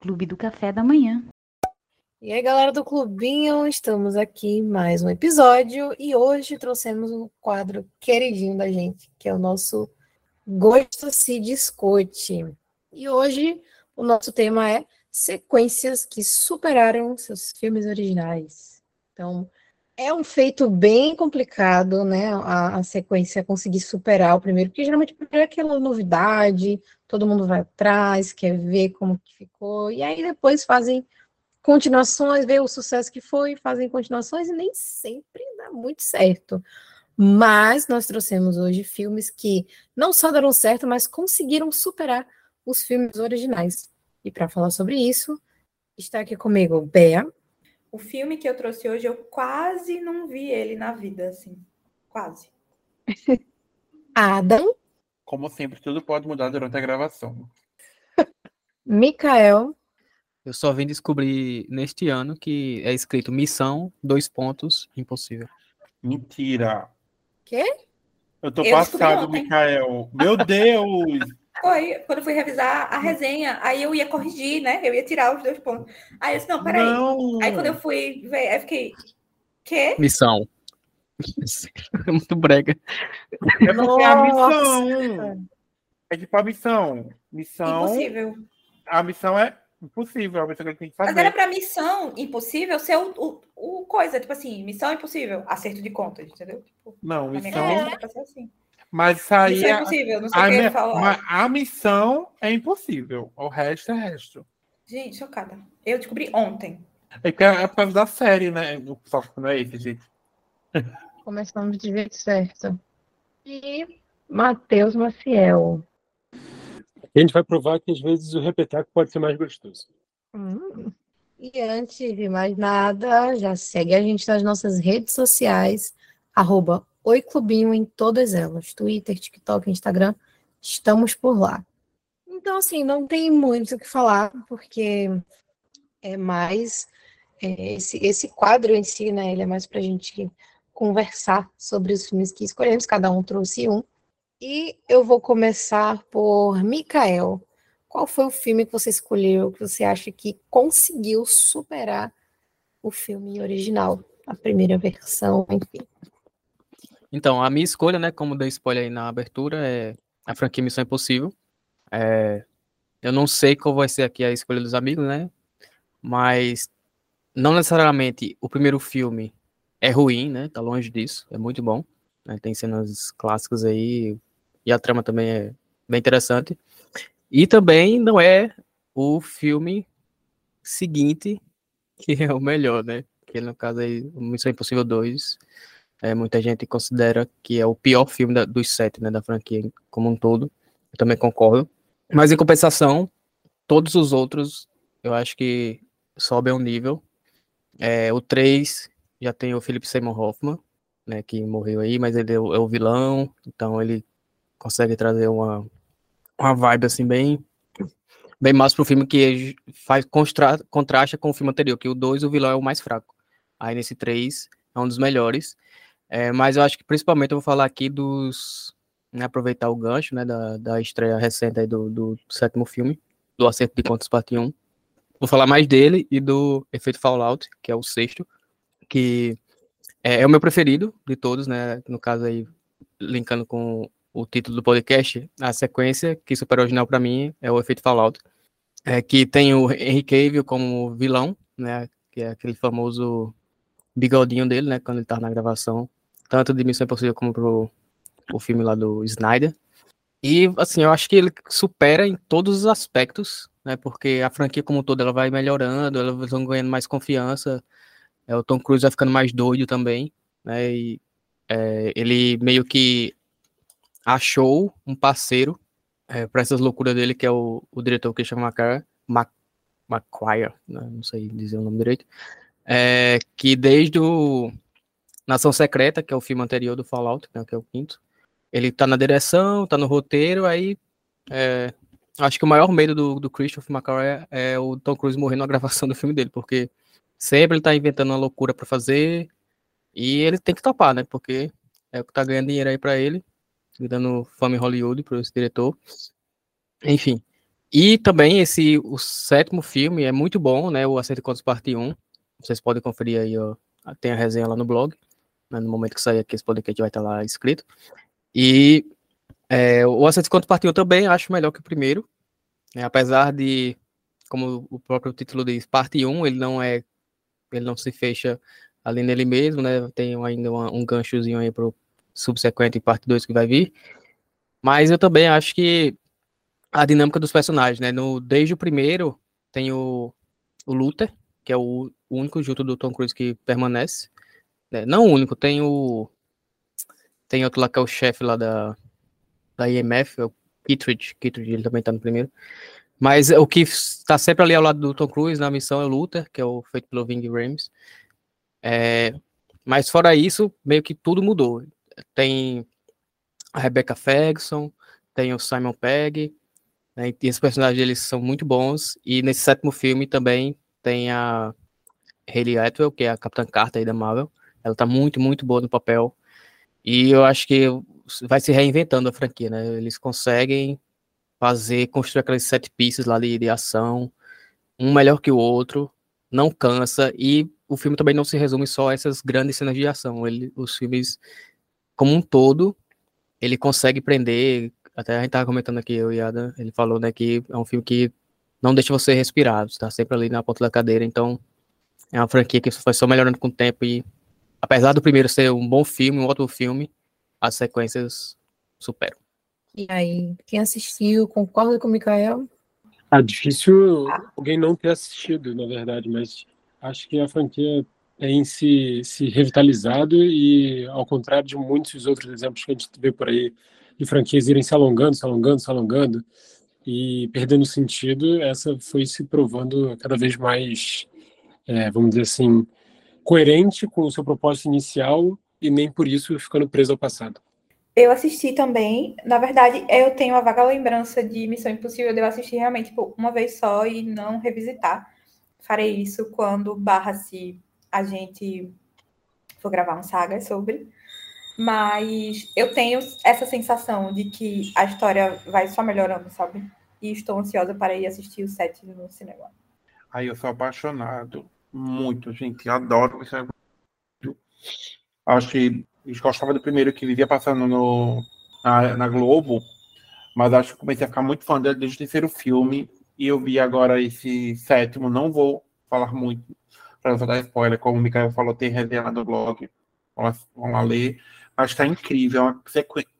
Clube do Café da Manhã. E aí, galera do Clubinho, estamos aqui mais um episódio e hoje trouxemos um quadro queridinho da gente, que é o nosso Gosto se Discute. E hoje o nosso tema é sequências que superaram seus filmes originais. Então, é um feito bem complicado, né? A, a, sequência conseguir superar o primeiro, porque geralmente é aquela novidade, todo mundo vai atrás, quer ver como que ficou, e aí depois fazem continuações, vê o sucesso que foi, fazem continuações, e nem sempre dá muito certo. Mas nós trouxemos hoje filmes que não só deram certo, mas conseguiram superar os filmes originais. E para falar sobre isso, está aqui comigo Bea. O filme que eu trouxe hoje, eu quase não vi ele na vida, assim. Quase. Adam. Como sempre, tudo pode mudar durante a gravação. Mikael. Eu só vim descobrir neste ano que é escrito missão, dois pontos, impossível. Mentira. Quê? Eu tô eu passado, Mikael. Meu Deus! Foi, quando eu fui revisar a resenha, aí eu ia corrigir, né? Eu ia tirar os dois pontos. Aí eu disse, não, peraí. Não. Aí quando eu fui ver, aí fiquei, quê? Missão. É muito brega. É porque é a missão. É tipo a missão. Missão. Impossível. A missão é impossível, a missão que ele tem que fazer. Mas era pra missão impossível ser o, o, o coisa, tipo assim, missão impossível, acerto de contas, entendeu? Tipo, não, missão. É pra ser assim. Mas isso aí. Isso é impossível, não sei o que ele falar. A missão é impossível. O resto é resto. Gente, chocada. Eu descobri ontem. É que é por causa da série, né? O software não é esse, gente. Começamos de jeito certo. E Matheus Maciel. A gente vai provar que às vezes o repetaco pode ser mais gostoso. Hum. E antes de mais nada, já segue a gente nas nossas redes sociais, arroba Oi Clubinho em todas elas, Twitter, TikTok, Instagram, estamos por lá. Então, assim, não tem muito o que falar, porque é mais é, esse, esse quadro em si, né? Ele é mais para a gente conversar sobre os filmes que escolhemos, cada um trouxe um. E eu vou começar por Mikael. Qual foi o filme que você escolheu, que você acha que conseguiu superar o filme original, a primeira versão, enfim? Então, a minha escolha, né, como dei spoiler aí na abertura, é a franquia Missão Impossível. É, eu não sei qual vai ser aqui a escolha dos amigos, né? Mas não necessariamente o primeiro filme é ruim, né? Tá longe disso, é muito bom. Né? Tem cenas clássicas aí e a trama também é bem interessante. E também não é o filme seguinte que é o melhor, né? Que no caso aí, Missão Impossível 2 é, muita gente considera que é o pior filme da, dos sete, né, da franquia como um todo. Eu também concordo. Mas em compensação, todos os outros, eu acho que sobem um nível. É, o 3 já tem o Philip Seymour Hoffman, né, que morreu aí, mas ele é o, é o vilão, então ele consegue trazer uma, uma vibe assim bem bem mais pro filme que faz constra, contrasta com o filme anterior, que o 2 o vilão é o mais fraco. Aí nesse 3 é um dos melhores. É, mas eu acho que principalmente eu vou falar aqui dos. Né, aproveitar o gancho né, da, da estreia recente aí do, do sétimo filme, do Acerto de Contas Parte 1. Vou falar mais dele e do Efeito Fallout, que é o sexto, que é, é o meu preferido de todos, né? No caso aí, linkando com o título do podcast, a sequência que super original para mim é o Efeito Fallout, é, que tem o Henry Cavill como vilão, né? Que é aquele famoso bigodinho dele, né? Quando ele tá na gravação tanto de Missão Impossível como pro o filme lá do Snyder. E, assim, eu acho que ele supera em todos os aspectos, né? Porque a franquia como toda ela vai melhorando, elas vão ganhando mais confiança. É, o Tom Cruise vai ficando mais doido também, né? E é, ele meio que achou um parceiro é, para essas loucuras dele, que é o, o diretor Christian McQuarrie, Mac, McQuarrie, né? não sei dizer o nome direito, é, que desde o Nação Secreta, que é o filme anterior do Fallout, né, que é o quinto. Ele tá na direção, tá no roteiro, aí é, acho que o maior medo do, do Christopher McQuarrie é, é o Tom Cruise morrer na gravação do filme dele, porque sempre ele tá inventando uma loucura para fazer e ele tem que topar, né? Porque é o que tá ganhando dinheiro aí para ele, dando fama em Hollywood para esse diretor. Enfim, E também esse, o sétimo filme é muito bom, né? O Acerto Contos Parte 1. Vocês podem conferir aí, ó, tem a resenha lá no blog. Né, no momento que sair aqui, esse podcast vai estar lá escrito. E é, o Parte 1 também acho melhor que o primeiro. Né? Apesar de, como o próprio título diz, Parte 1, ele não é, ele não se fecha ali nele mesmo, né? Tem ainda uma, um ganchozinho aí pro subsequente parte 2 que vai vir. Mas eu também acho que a dinâmica dos personagens, né? No, desde o primeiro, tem o, o Luther, que é o, único junto do Tom Cruise que permanece. Né? Não o único, tem o. Tem outro lá que é o chefe lá da, da IMF, é o Kittredge. Kittredge, ele também tá no primeiro. Mas o que está sempre ali ao lado do Tom Cruise na missão é o Luther, que é o feito pelo Ving Rhames. É, mas fora isso, meio que tudo mudou. Tem a Rebecca Ferguson, tem o Simon Pegg, né, e esses personagens eles são muito bons. E nesse sétimo filme também tem a Hayley Atwell, que é a Capitã Carter aí da Marvel. Ela tá muito, muito boa no papel. E eu acho que vai se reinventando a franquia, né? Eles conseguem fazer, construir aqueles sete pieces lá de, de ação, um melhor que o outro, não cansa, e o filme também não se resume só a essas grandes cenas de ação. Ele, os filmes, como um todo, ele consegue prender até a gente tava comentando aqui, e Adam, ele falou, né, que é um filme que não deixa você respirar, você tá sempre ali na ponta da cadeira, então é uma franquia que foi só melhorando com o tempo e apesar do primeiro ser um bom filme, um ótimo filme, as sequências superam. E aí, quem assistiu, concorda com o Mikael? Ah, difícil alguém não ter assistido, na verdade, mas acho que a franquia tem se, se revitalizado e, ao contrário de muitos outros exemplos que a gente vê por aí, de franquias irem se alongando, se alongando, se alongando e perdendo sentido, essa foi se provando cada vez mais, é, vamos dizer assim, coerente com o seu propósito inicial e nem por isso ficando preso ao passado. Eu assisti também, na verdade, eu tenho a vaga lembrança de Missão Impossível, eu assistir realmente tipo, uma vez só e não revisitar. Farei isso quando barra se a gente for gravar um saga sobre. Mas eu tenho essa sensação de que a história vai só melhorando, sabe? E estou ansiosa para ir assistir o set no cinema. Aí eu sou apaixonado. Muito, gente. Adoro isso. Acho que gostava do primeiro que vivia passando no, na, na Globo, mas acho que comecei a ficar muito fã desde o terceiro filme. E eu vi agora esse sétimo. Não vou falar muito para não dar spoiler, como o Mikael falou, tem resenha lá no blog. Vamos lá ler mas está incrível. É, uma,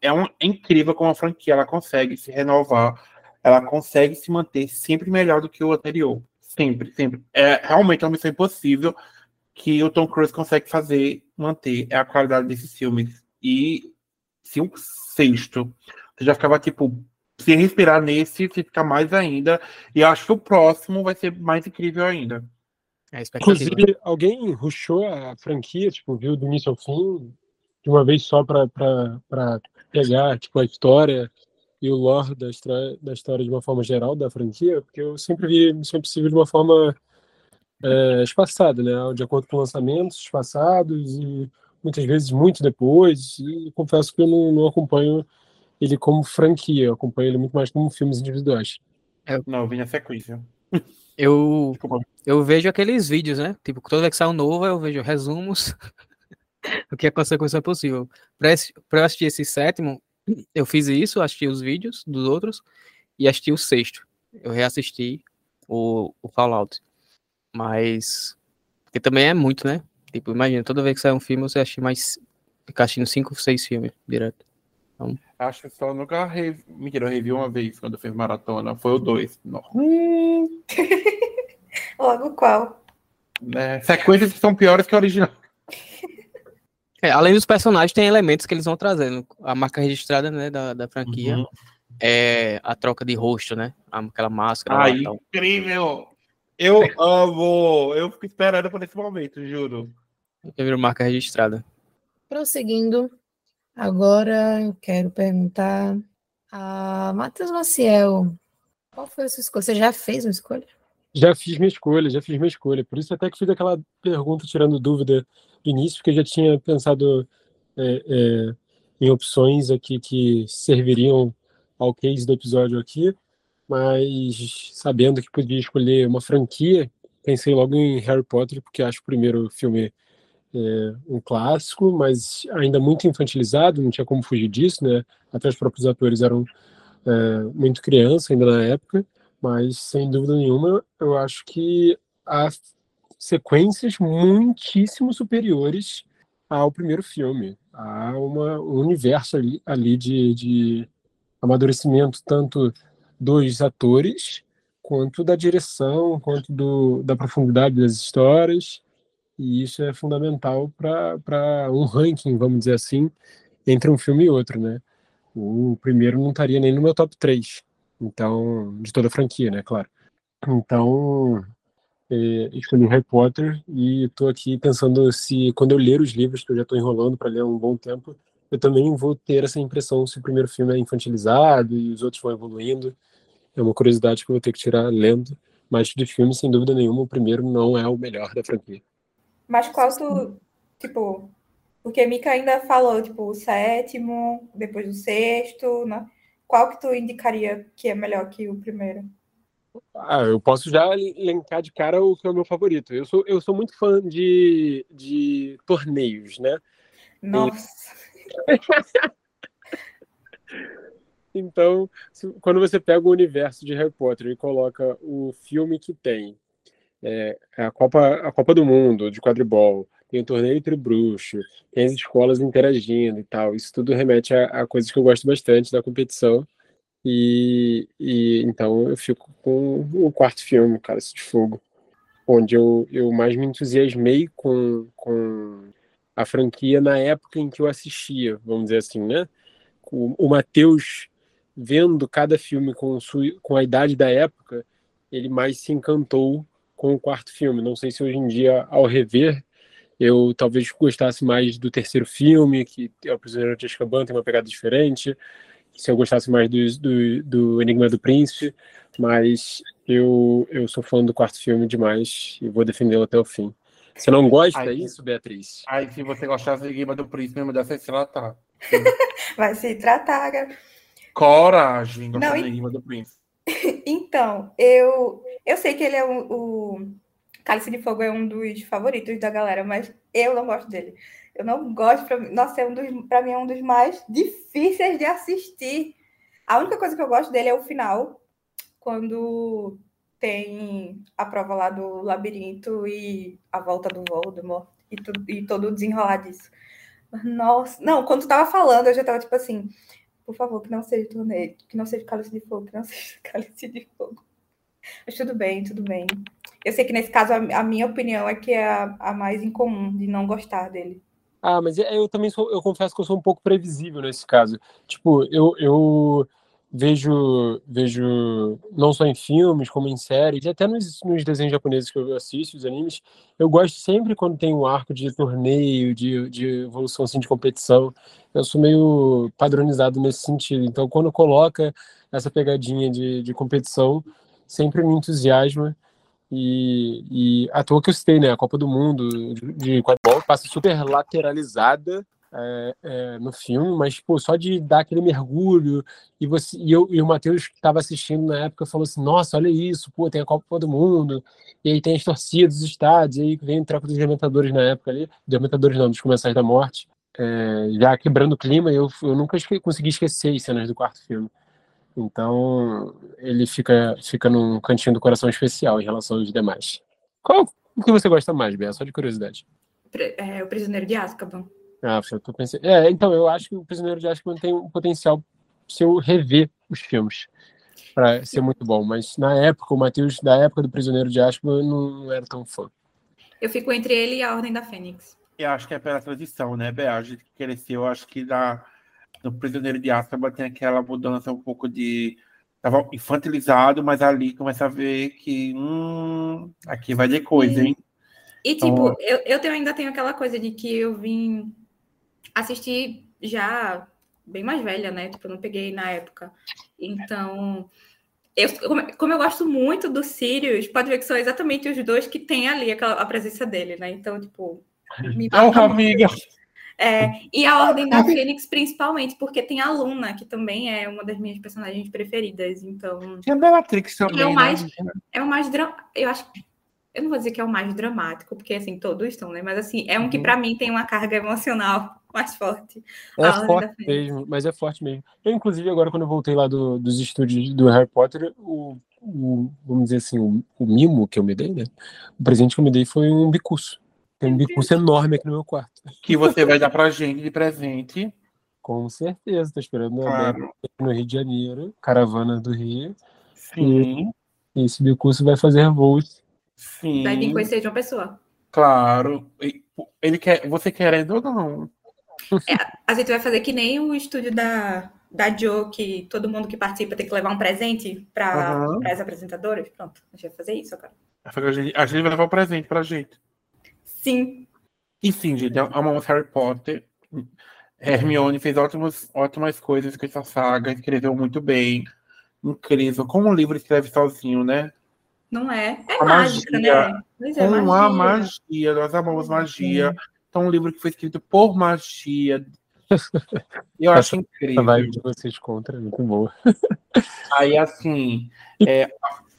é, um, é incrível como a franquia ela consegue se renovar, ela consegue se manter sempre melhor do que o anterior. Sempre, sempre. É realmente uma missão impossível que o Tom Cruise consegue fazer, manter é a qualidade desses filmes. E se o sexto, você já ficava tipo, se respirar nesse, você fica mais ainda. E acho que o próximo vai ser mais incrível ainda. É Inclusive, alguém ruxou a franquia, tipo, viu do início ao fim, de uma vez só para pegar tipo, a história e o lore da história, da história de uma forma geral da franquia, porque eu sempre vi Missão Impossível de uma forma é, espaçada, né? De acordo com lançamentos espaçados e muitas vezes muito depois. E confesso que eu não, não acompanho ele como franquia, eu acompanho ele muito mais como filmes individuais. É, não, eu vi na sequência. Eu, eu vejo aqueles vídeos, né? Tipo, toda vez que sai um novo, eu vejo resumos o que é consequência possível. Para eu assistir esse sétimo, eu fiz isso, assisti os vídeos dos outros e assisti o sexto. Eu reassisti o, o Fallout. Mas. Porque também é muito, né? Tipo, imagina, toda vez que sai um filme, você assiste mais. Ficar assistindo cinco, seis filmes direto. Então... Acho que só nunca revi. Mentira, eu revi uma vez quando eu fiz maratona. Foi o dois. Logo qual? É, sequências que são piores que a original. É, além dos personagens, tem elementos que eles vão trazendo. A marca registrada né, da, da franquia uhum. é a troca de rosto, né? Aquela máscara. Lá, incrível! Eu amo! Eu fico esperando por esse momento, juro. Eu viro marca registrada. Prosseguindo, agora eu quero perguntar a Matheus Maciel. Qual foi a sua escolha? Você já fez uma escolha? Já fiz minha escolha, já fiz minha escolha. Por isso até que fiz aquela pergunta tirando dúvida início, porque eu já tinha pensado é, é, em opções aqui que serviriam ao case do episódio aqui. mas sabendo que podia escolher uma franquia, pensei logo em Harry Potter, porque acho o primeiro filme é, um clássico, mas ainda muito infantilizado, não tinha como fugir disso, né? Até os próprios atores eram é, muito criança ainda na época, mas sem dúvida nenhuma, eu acho que há sequências muitíssimo superiores ao primeiro filme. Há uma, um universo ali, ali de, de amadurecimento, tanto dos atores, quanto da direção, quanto do, da profundidade das histórias. E isso é fundamental para um ranking, vamos dizer assim, entre um filme e outro, né? O primeiro não estaria nem no meu top 3, então, de toda a franquia, né, claro. Então, é, escolhi Harry Potter e estou aqui pensando se, quando eu ler os livros, que eu já estou enrolando para ler há um bom tempo, eu também vou ter essa impressão se o primeiro filme é infantilizado e os outros vão evoluindo. É uma curiosidade que eu vou ter que tirar lendo, mas de filme, sem dúvida nenhuma, o primeiro não é o melhor da franquia. Mas qual tu, tipo, porque a Mika ainda falou, tipo, o sétimo, depois o sexto, né? Qual que tu indicaria que é melhor que o primeiro? Ah, eu posso já elencar de cara o que é o meu favorito. Eu sou, eu sou muito fã de, de torneios, né? Nossa! então, quando você pega o universo de Harry Potter e coloca o filme que tem é, a, Copa, a Copa do Mundo de quadribol, tem o torneio entre bruxo, tem as escolas interagindo e tal, isso tudo remete a, a coisas que eu gosto bastante da competição. E, e, então eu fico com o quarto filme, Cálice de Fogo, onde eu, eu mais me entusiasmei com, com a franquia na época em que eu assistia, vamos dizer assim, né? O, o Matheus, vendo cada filme com, sua, com a idade da época, ele mais se encantou com o quarto filme. Não sei se hoje em dia, ao rever, eu talvez gostasse mais do terceiro filme, que é o Prisioneiro de Azkaban, tem uma pegada diferente se eu gostasse mais do, do, do, Enigma do Príncipe, mas eu, eu sou fã do quarto filme demais e vou defendê-lo até o fim. Você não gosta aí, disso, Beatriz? Aí, se você gostasse do Enigma do Príncipe, me dá se tratar. Vai se tratar, cara. Coragem, gostar do Enigma do Príncipe. Então, eu, eu sei que ele é o, o Cálice de Fogo é um dos favoritos da galera, mas eu não gosto dele. Eu não gosto, pra, nossa, é um dos, pra mim é um dos mais difíceis de assistir. A única coisa que eu gosto dele é o final, quando tem a prova lá do labirinto e a volta do Voldemort e, tu, e todo o desenrolar disso. Nossa, não, quando tu tava falando, eu já tava tipo assim, por favor, que não seja torneio, que não seja cálice de fogo, que não seja cálice de fogo. Mas tudo bem, tudo bem. Eu sei que nesse caso a, minha opinião é que é a, a mais incomum de não gostar dele. Ah, mas é, eu também sou, eu confesso que eu sou um pouco previsível nesse caso. Tipo, eu, eu vejo, vejo não só em filmes, como em séries, até nos, nos desenhos japoneses que eu assisto, os animes, eu gosto sempre quando tem um arco de torneio, de, de evolução assim, de competição. Eu sou meio padronizado nesse sentido. Então, quando coloca essa pegadinha de, de competição, sempre me entusiasma. E, e à toa que eu citei, né? A Copa do Mundo de quadribol passa super lateralizada é, é, no filme, mas pô, só de dar aquele mergulho e você e, eu, e o Matheus que estava assistindo na época falou assim: Nossa, olha isso, pô, tem a Copa do Mundo, e aí tem as torcidas, os estádios, e aí vem o troca dos Dementadores na época ali, Dementadores não, dos Comensais da Morte, é, já quebrando o clima, eu, eu nunca esque consegui esquecer as cenas do quarto filme. Então, ele fica, fica num cantinho do coração especial em relação aos demais. Qual o que você gosta mais, Bea? Só de curiosidade. É, o Prisioneiro de Azkaban. Ah, eu tô pensando... É, então, eu acho que o Prisioneiro de Azkaban tem um potencial se eu rever os filmes para ser muito bom, mas na época, o Matheus, da época do Prisioneiro de Azkaban, não, não era tão fã. Eu fico entre ele e a Ordem da Fênix. Eu acho que é pela tradição, né, Bea? A gente cresceu, eu acho que da no Prisioneiro de Azkaban tem aquela mudança um pouco de tava infantilizado, mas ali começa a ver que hum, aqui vai ter coisa, hein? E tipo, então... eu, eu tenho, ainda tenho aquela coisa de que eu vim assistir já bem mais velha, né? Tipo, eu não peguei na época. Então, eu, como eu gosto muito do Sirius, pode ver que são exatamente os dois que tem ali aquela, a presença dele, né? Então, tipo. Me oh, amiga! É, e a Ordem da Fênix, principalmente, porque tem a Luna, que também é uma das minhas personagens preferidas. Então. Tem a Bellatrix também. É o mais. né? É o mais dra... Eu acho que. Eu não vou dizer que é o mais dramático, porque assim, todos estão, né? Mas assim, é um que Uhum. para mim tem uma carga emocional mais forte. É forte mesmo, mas é forte mesmo. Eu, inclusive, agora quando eu voltei lá do- dos estúdios do Harry Potter, o, o- vamos dizer assim, o, o mimo que eu me dei, né? O presente que eu me dei foi um bicurso. Tem um bicurso enorme aqui no meu quarto. Que você vai dar pra gente de presente. Com certeza, tô esperando Claro. No Rio de Janeiro, caravana do Rio. Sim, E esse bicurso vai fazer voos. sim. Vai vir conhecer de uma pessoa. Claro. Ele quer, você querendo ou não? A gente vai fazer que nem o estúdio da, da Joe, que todo mundo que participa tem que levar um presente para Aham. as apresentadoras. Pronto, a gente vai fazer isso agora. A gente, a gente vai levar o presente pra gente. Sim, E sim, gente, amamos Harry Potter. Hermione fez ótimas, ótimas coisas com essa saga, escreveu muito bem. Incrível. Como um livro escreve sozinho, né? não é? É A mágica, magia. né? Mas é Com a magia. magia, nós amamos magia. Então, um livro que foi escrito por magia. Eu acho Essa incrível. vibe de vocês contra é muito boa. Aí, assim, é,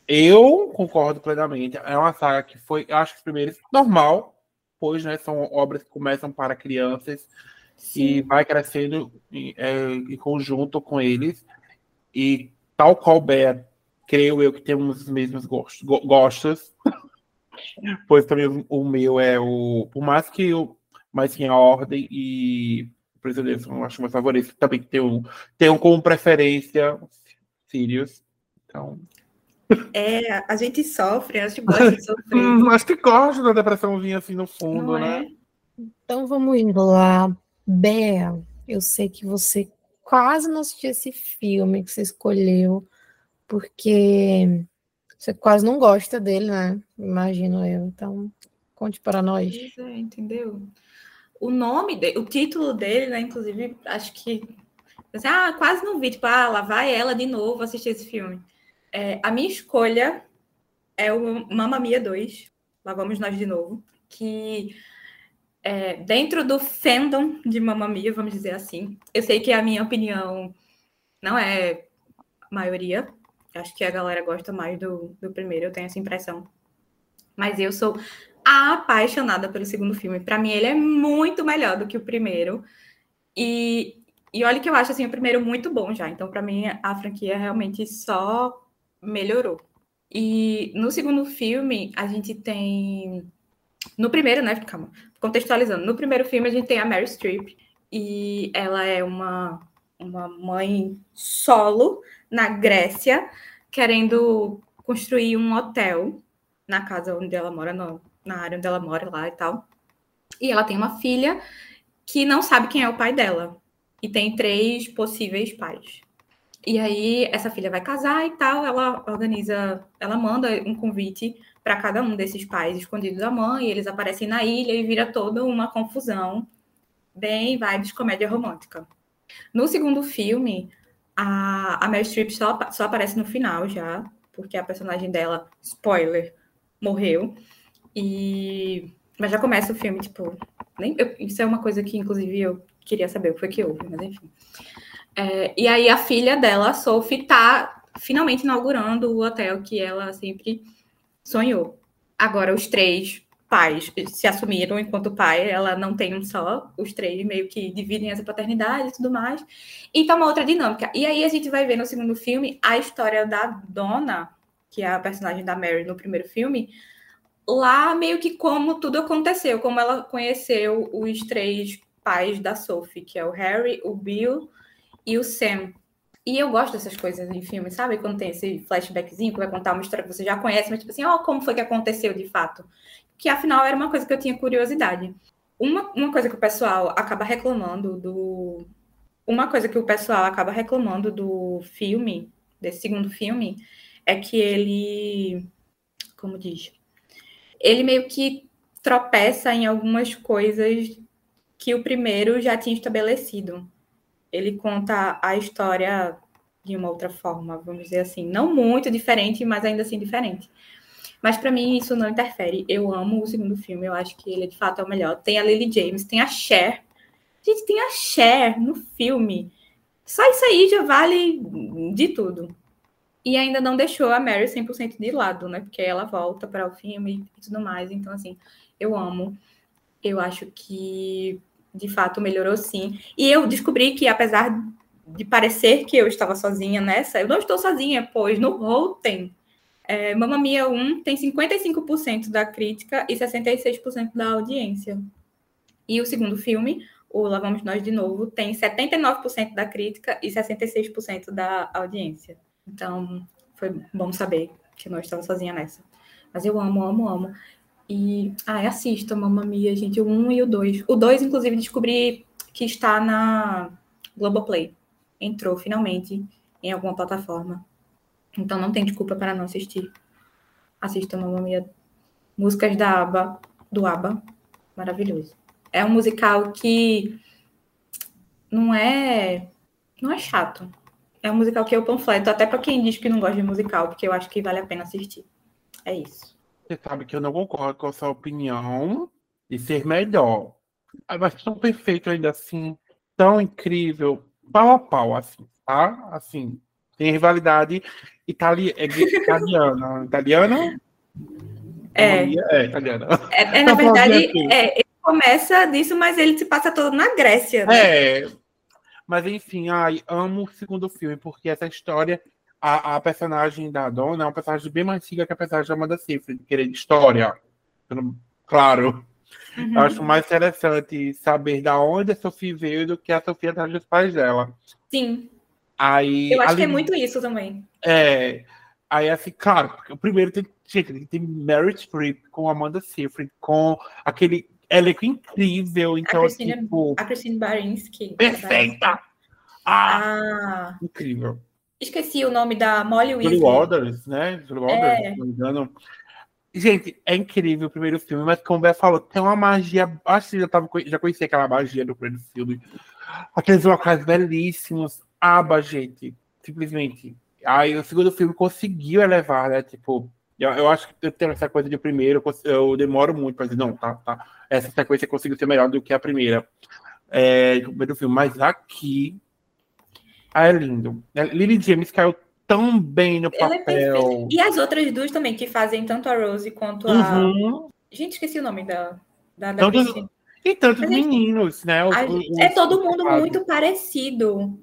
eu concordo plenamente. É uma saga que foi, eu acho que primeiro normal, pois né, são obras que começam para crianças e vai crescendo em, é, em conjunto com eles. E tal qual Bea, creio eu que temos os mesmos gostos. go- gostos. pois também o, meu é o. Por mais que eu. Mas sim, a Ordem e Prisioneiros eu acho meus favoritos. Também tenho, tenho como preferência Sirius. Então. É, a gente sofre, a gente gosta de sofrer. Hum, acho que gosto da depressãozinha assim no fundo, não né? é? Então vamos indo lá. Bea, eu sei que você quase não assistiu esse filme que você escolheu, porque você quase não gosta dele, né? Imagino eu. Então, conte para nós. Pois é, entendeu? O nome, de, o título dele, né? Inclusive, acho que. assim, ah, quase não vi. Tipo, ah, lá vai ela de novo assistir esse filme. É, a minha escolha é o Mamma Mia 2. Lá vamos nós de novo. Que é, dentro do fandom de Mamma Mia, vamos dizer assim, eu sei que a minha opinião não é maioria. Acho que a galera gosta mais do, do primeiro, eu tenho essa impressão. Mas eu sou apaixonada pelo segundo filme. Para mim, ele é muito melhor do que o primeiro. E, e olha que eu acho assim, o primeiro muito bom já. Então, para mim, a franquia realmente só melhorou. E no segundo filme, a gente tem. No primeiro, né? Calma, contextualizando. No primeiro filme, a gente tem a Mary Streep. E ela é uma, uma mãe solo na Grécia, querendo construir um hotel na casa onde ela mora, no, na área onde ela mora lá e tal. E ela tem uma filha que não sabe quem é o pai dela. E tem três possíveis pais. E aí, essa filha vai casar e tal, ela organiza, ela manda um convite para cada um desses pais escondidos da mãe, e eles aparecem na ilha e vira toda uma confusão, bem vibes comédia romântica. No segundo filme, a, a Meryl Streep só, só aparece no final já, porque a personagem dela, spoiler, morreu. E mas já começa o filme, tipo, nem, eu, isso é uma coisa que inclusive eu queria saber o que foi que houve, mas enfim. É, e aí a filha dela, Sophie, tá finalmente inaugurando o hotel que ela sempre sonhou. Agora os três pais se assumiram enquanto pai, ela não tem um só, os três meio que dividem essa paternidade e tudo mais. E tá uma outra dinâmica. E aí a gente vai ver no segundo filme a história da dona, que é a personagem da Mary no primeiro filme, lá meio que como tudo aconteceu, como ela conheceu os três pais da Sophie, que é o Harry, o Bill e o Sam. E eu gosto dessas coisas em filme, sabe? Quando tem esse flashbackzinho que vai contar uma história que você já conhece, mas tipo assim, ó, oh, como foi que aconteceu de fato? Que afinal era uma coisa que eu tinha curiosidade. Uma, uma coisa que o pessoal acaba reclamando do. Uma coisa que o pessoal acaba reclamando do filme, desse segundo filme, é que ele. Como diz? Ele meio que tropeça em algumas coisas que o primeiro já tinha estabelecido ele conta a história de uma outra forma, vamos dizer assim, não muito diferente, mas ainda assim diferente. Mas para mim isso não interfere. Eu amo o segundo filme, eu acho que ele de fato é o melhor. Tem a Lily James, tem a Cher, Gente, tem a Cher no filme. Só isso aí já vale de tudo. E ainda não deixou a Mary 100% de lado, né? Porque ela volta para o filme e tudo mais. Então, assim, eu amo. Eu acho que, de fato, melhorou sim. E eu descobri que, apesar de parecer que eu estava sozinha nessa, eu não estou sozinha, pois no Rotten, é, Mamma Mia 1 tem 55% da crítica e 66% da audiência. E o segundo filme, o Lá Vamos Nós de Novo, tem 79% da crítica e 66% da audiência. Então, foi bom saber que eu não estava sozinha nessa. Mas eu amo, amo, amo. E, ah, assista Mamma Mia, gente, o 1 e o 2. O 2, inclusive, descobri que está na Globoplay. Entrou, finalmente, em alguma plataforma. Então, não tem desculpa para não assistir. Assista Mamma Mia. Músicas da ABBA, do ABBA. Maravilhoso. É um musical que não é não é chato. É um musical que eu panfleto, até para quem diz que não gosta de musical, porque eu acho que vale a pena assistir. É isso. Você sabe que eu não concordo com a sua opinião de ser melhor. Mas tão perfeito ainda assim, tão incrível, pau a pau, assim, tá? Assim, tem rivalidade itali é italiana. Italiana? É. É, italiana. É, é na verdade, é, ele começa disso, mas ele se passa todo na Grécia. Né? É. Mas enfim, ai, amo o segundo filme, porque essa história, a, a personagem da Dona é uma personagem bem mais antiga que a personagem da Amanda Seyfried, querer história. Claro. Uhum. Eu acho mais interessante saber da onde a Sofia veio do que a Sofia atrás dos pais dela. Sim. Aí, Eu acho ali, que é muito isso também. É. Aí, assim, claro, porque o primeiro tem, gente, tem Merit Streep com Amanda Seyfried, com aquele elenco incrível. Então, a Christine, tipo, a Christine Barinski. Perfeita! Ah, ah, incrível. Esqueci o nome da Molly Weasley. Julie Waters, né? Julie Waters, é. se não me engano. Gente, é incrível o primeiro filme, mas como o Bé falou, tem uma magia. Acho que já, tava, já conhecia aquela magia do primeiro filme. Aqueles locais belíssimos. Aba, gente. Simplesmente. Aí o segundo filme conseguiu elevar, né? Tipo, eu, eu acho que eu tenho essa coisa de primeiro, eu demoro muito para dizer, não, tá, tá. Essa sequência conseguiu ser melhor do que a primeira. É, o primeiro filme. Mas aqui. Ah, é lindo. Lily James caiu tão bem no Ela é papel. É e as outras duas também, que fazem tanto a Rose quanto uhum. a. Gente, esqueci o nome da. da, da tantos, e tantos Mas, meninos, né? Os, os, é todo mundo muito parecido.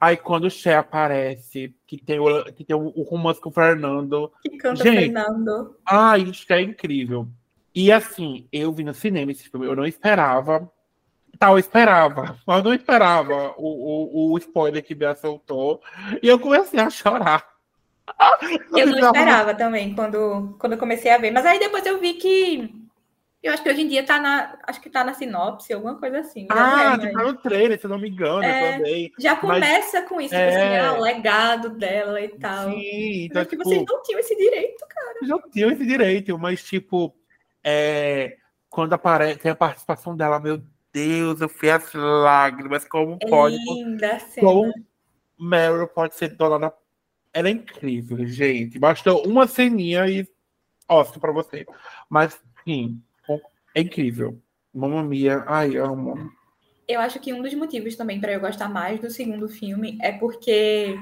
Aí quando o Cher aparece, que tem o, que tem o, o romance com o Fernando. Que canta gente, Fernando. Ai, isso é incrível. E assim, eu vi no cinema esse filme, eu não esperava. Tá, eu esperava, mas não esperava o, o, o spoiler que Bia soltou. E eu comecei a chorar. Eu não esperava também quando, quando eu comecei a ver. Mas aí depois eu vi que. Eu acho que hoje em dia tá na. Acho que tá na sinopse, alguma coisa assim. Ah, é, tá no trailer, se não me engano, é, também. Já começa mas, com isso, é... assim, ah, o legado dela e tal. Sim, então, tipo, vocês não tinham esse direito, cara. Não tinham esse direito, mas, tipo, é, quando aparece, tem a participação dela, meu Deus, eu fui as lágrimas, como é pode. Linda como Meryl pode ser dona da. Ela é incrível, gente. Bastou uma ceninha e Oscar pra você. Mas, sim, é incrível. Mamma Mia, ai, amo. Eu acho que um dos motivos também para eu gostar mais do segundo filme é porque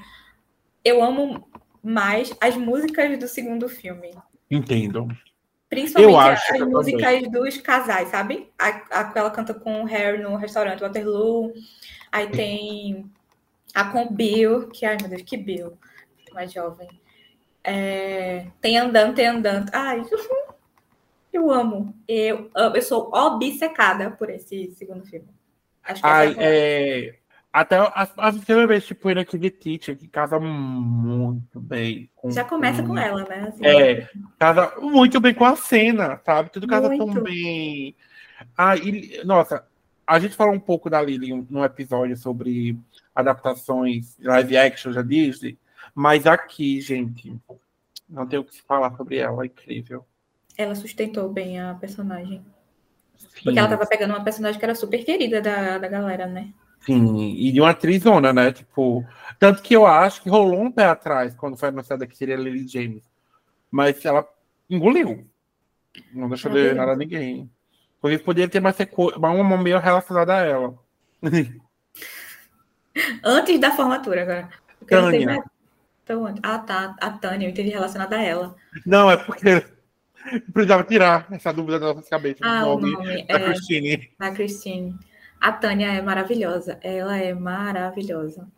eu amo mais as músicas do segundo filme. Entendo. Principalmente as músicas também. dos casais, sabe? A, a ela canta com o Harry no restaurante Waterloo. Aí tem a com Bill, que, ai meu Deus, que Bill, mais jovem. É, tem Andando, tem Andando. Ai, eu amo. Eu, eu sou obcecada por esse segundo filme. Acho que ai, é... Até a, a primeira vez, tipo, naquele teacher que casa muito bem. Com, Já começa com, com ela, né? Assim, é, casa muito bem com a cena, sabe? Tudo casa muito. tão bem. Ah, e, nossa, a gente falou um pouco da Lily no episódio sobre adaptações live action da Disney, mas aqui, gente, não tem o que se falar sobre ela, é incrível. Ela sustentou bem a personagem. Sim. Porque ela tava pegando uma personagem que era super querida da, da galera, né? Sim, e de uma atrizona, né? Tipo, tanto que eu acho que rolou um pé atrás quando foi anunciada que seria Lily James. Mas ela engoliu. Não deixou de nada a ninguém. Por isso poderia ter mais uma meio relacionada a ela. Antes da formatura, agora. Porque eu não sei Tânia. mais- Então, ah, tá. A Tânia, eu entendi relacionada a ela. Não, é porque precisava tirar essa dúvida da nossa cabeça. Ah, o nome da é Christine. a Christine. A Tânia é maravilhosa. Ela é maravilhosa.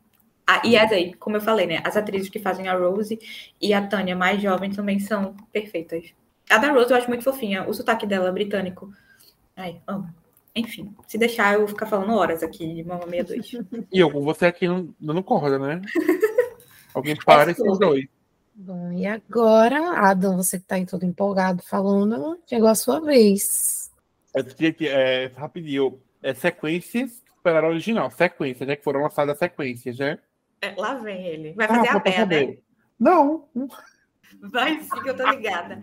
Ah, e as aí, como eu falei, né? As atrizes que fazem a Rose e a Tânia mais jovem também são perfeitas. A da Rose eu acho muito fofinha. O sotaque dela é britânico. Ai, amo. Enfim, se deixar, eu vou ficar falando horas aqui de Mama 62. E eu com você aqui não, não corda, né? Alguém para esses sobre. dois. Bom, e agora, Adam, você que tá aí todo empolgado falando, chegou a sua vez. Eu queria que, é, rapidinho, é sequências para a original, sequências, né? Que foram lançadas sequências, né? É, lá vem ele. Vai Ah, fazer a só pra Bea, né? Não, Vai sim, que eu tô ligada.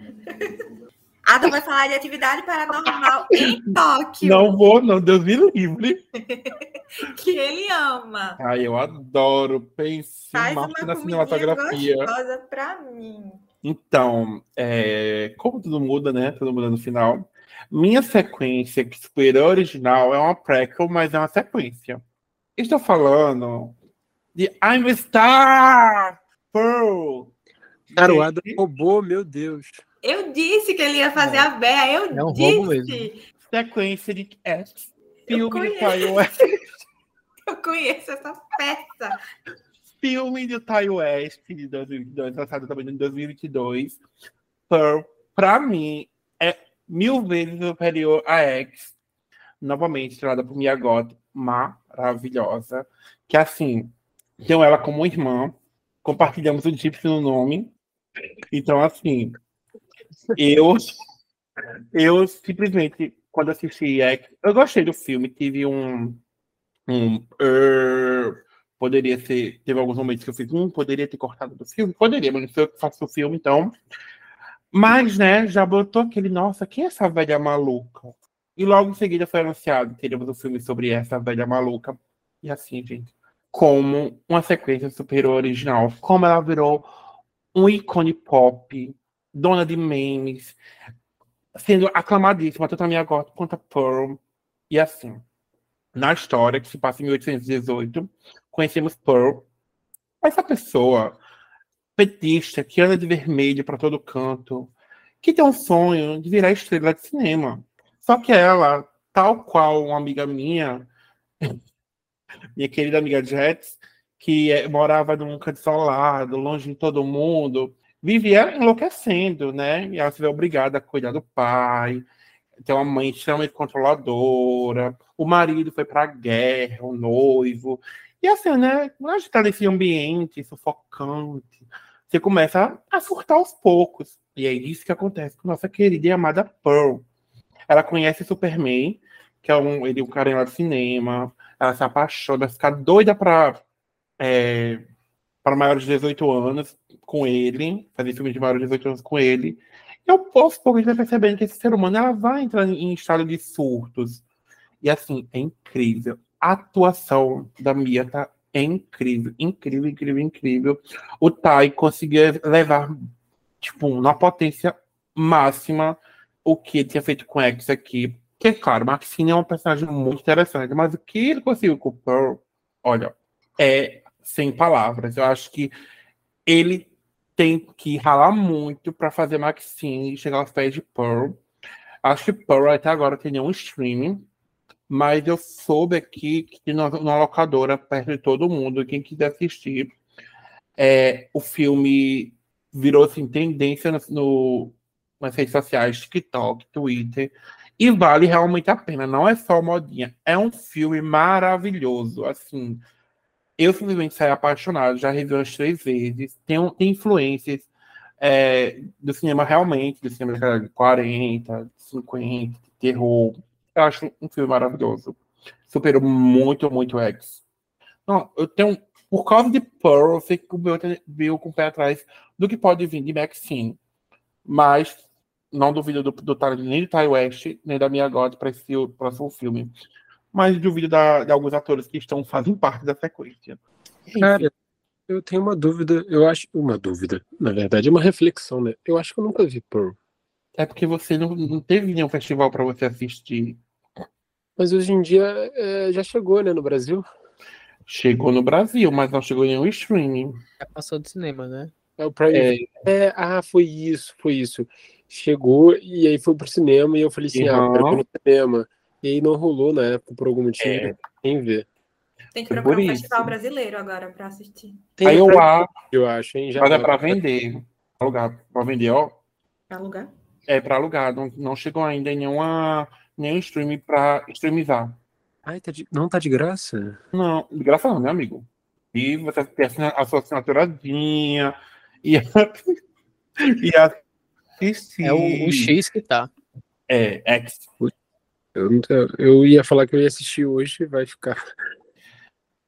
Adam vai falar de atividade paranormal em Tóquio, não vou, não, Deus me livre. que ele ama. Ai, eu adoro, pense Faz na cinematografia. gostosa pra mim. Então, é, como tudo muda, né? Tudo muda no final. Minha sequência que a original é uma prequel, mas é uma sequência. Estou falando de I'm a Star! Pearl! Cara, o Gente, Adam roubou, meu Deus. Eu disse que ele ia fazer a Bea, eu É um disse. roubo mesmo. Sequência de. Eu Filme de West. Eu conheço essa peça. Filme de Ty West de 2022, lançado também em 2022. Pearl, pra mim, é mil vezes superior a X. Novamente, estrelada por Mia Goth, maravilhosa. Que assim, tenho ela como irmã, compartilhamos o chip no nome. Então, assim, eu, eu simplesmente, quando assisti X, eu gostei do filme, tive um. um er, poderia ser. Teve alguns momentos que eu fiz, hum, poderia ter cortado do filme? Poderia, mas não sei eu que faço o filme, então. Mas, né, já botou aquele, nossa, quem é essa velha maluca? E logo em seguida foi anunciado, teríamos um filme sobre essa velha maluca. E assim, gente, como uma sequência super original, como ela virou um ícone pop, dona de memes, sendo aclamadíssima, tanto a minha Goth quanto a Pearl. E assim, na história, que se passa em 1818, conhecemos Pearl, essa pessoa petista que anda de vermelho para todo canto, que tem um sonho de virar estrela de cinema. Só que ela, tal qual uma amiga minha, minha querida amiga Jets, que eh, morava num canto isolado, longe de todo mundo, vivia enlouquecendo, né? E ela se vê obrigada a cuidar do pai, ter uma mãe extremamente controladora, o marido foi para a guerra, o noivo. E assim, né? Quando a gente tá nesse ambiente sufocante, você começa a surtar aos poucos. E é isso que acontece com nossa querida e amada Pearl. Ela conhece Superman, que é um, ele é um carinha lá do cinema. Ela se apaixona, fica doida para é, para maiores de 18 anos com ele, fazer filme de maiores de 18 anos com ele. E eu posso pouco vai percebendo que esse ser humano ela vai entrar em estado de surtos. E assim, é incrível. A atuação da Mia tá incrível, incrível, incrível, incrível. O Tai conseguiu levar, tipo, na potência máxima o que ele tinha feito com X aqui. Que, claro, Maxine é um personagem muito interessante, mas o que ele conseguiu com o Pearl, olha, é sem palavras. Eu acho que ele tem que ralar muito para fazer Maxine chegar aos pés de Pearl. Acho que Pearl até agora tem nenhum streaming, mas eu soube aqui que na, na locadora, perto de todo mundo, quem quiser assistir, é, o filme virou assim, tendência no, nas redes sociais, TikTok, Twitter, e vale realmente a pena. Não é só modinha, é um filme maravilhoso. Assim, eu simplesmente saí apaixonado, já revi umas três vezes. Tem, tem influências é, do cinema realmente, do cinema de 40, 50, de terror. Eu acho um filme maravilhoso. Superou muito, muito X. Não, eu tenho. Por causa de Pearl, eu sei que o meu viu com o pé atrás do que pode vir de Maxine. Mas não duvido do, do talento nem do Ty West, nem da Mia God para esse próximo filme. Mas duvido da- de alguns atores que estão fazem parte da sequência. Cara, eu tenho uma dúvida, eu acho. Uma dúvida, na verdade, é uma reflexão, né? Eu acho que eu nunca vi Pearl. É porque você não, não teve nenhum festival para você assistir. Mas hoje em dia é, já chegou, né, no Brasil? Chegou no Brasil, mas não chegou em nenhum streaming. Já passou do cinema, né? É o Prime. É, ah, foi isso, foi isso. Chegou e aí foi pro cinema e eu falei assim, ah, Uhum. quero ver no cinema. E aí não rolou na época por algum motivo. É. Quem vê? Tem que procurar um isso. festival brasileiro agora pra assistir. Tem Aí eu acho, eu acho, hein? Já mas é vai. pra vender. Pra alugar. Pra vender, ó. Pra alugar. É pra alugar. Não, não chegou ainda em nenhuma, nenhum streaming pra streamizar. Ai, tá de- Não tá de graça? Não, de graça não, meu amigo. E você tem assina- a sua assinaturazinha e, e assistir. É o, o X que tá. É, X. Eu, eu ia falar que eu ia assistir hoje, vai ficar.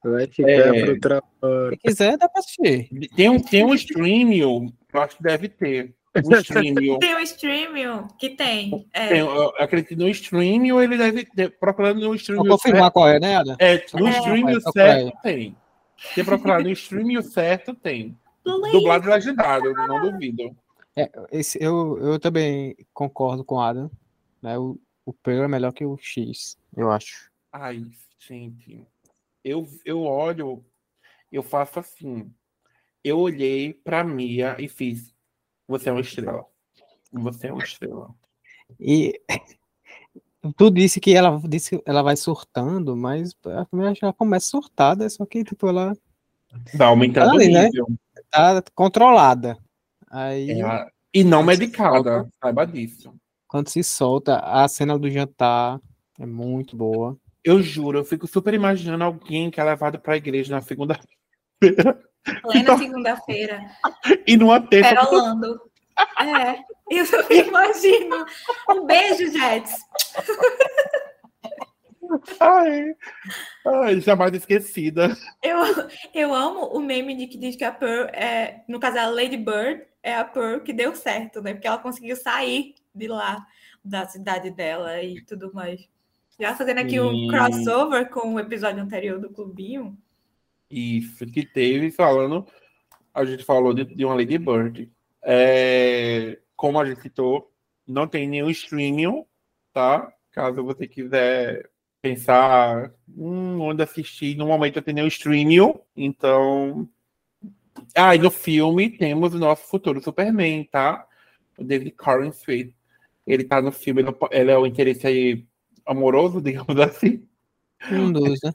Vai ficar É. pra outra hora. Se quiser, dá pra assistir. Tem um, tem um streaming, eu acho que deve ter. Streaming. Tem o streaming que tem. É, Tem, eu acredito no streaming ele deve ter, procurando no streaming. Vou confirmar qual é, né, Ada? É, no É. streaming procura certo tem. Se procurar no streaming certo tem. Dublado legendado, não duvido. Esse, eu, eu também concordo com o Adam. Né? O, o Pearl é melhor que o X, eu acho. Ai, gente. Eu, eu olho, eu faço assim. Eu olhei pra Mia e fiz. Você é uma estrela. Você é uma estrela. E tu disse que ela disse que ela vai surtando, mas a primeira já começa surtada, só que tipo, ela Tá aumentando Ali, o né? tá controlada. Aí É, e não medicada, falta- saiba disso. quando se solta, a cena do jantar é muito boa. Eu juro, eu fico super imaginando alguém que é levado pra igreja na segunda plena segunda-feira. e numa terça. Perolando. É, eu imagino. Um beijo, Jets. Ai, ai, jamais esquecida. Eu, eu amo o meme de que diz que a Pearl é, no caso, a Lady Bird é a Pearl que deu certo, né? Porque ela conseguiu sair de lá, da cidade dela e tudo mais. Já fazendo aqui um crossover com o episódio anterior do Clubinho. Isso, que teve falando. A gente falou de, de uma Lady Bird. É, como a gente citou, não tem nenhum streaming, tá? Caso você quiser pensar hum, onde assistir, no momento tem nenhum streaming, então. Ah, e no filme temos o nosso futuro Superman, tá? O David Sweet. Ele tá no filme, ele, é o interesse amoroso, digamos assim Um dos, né?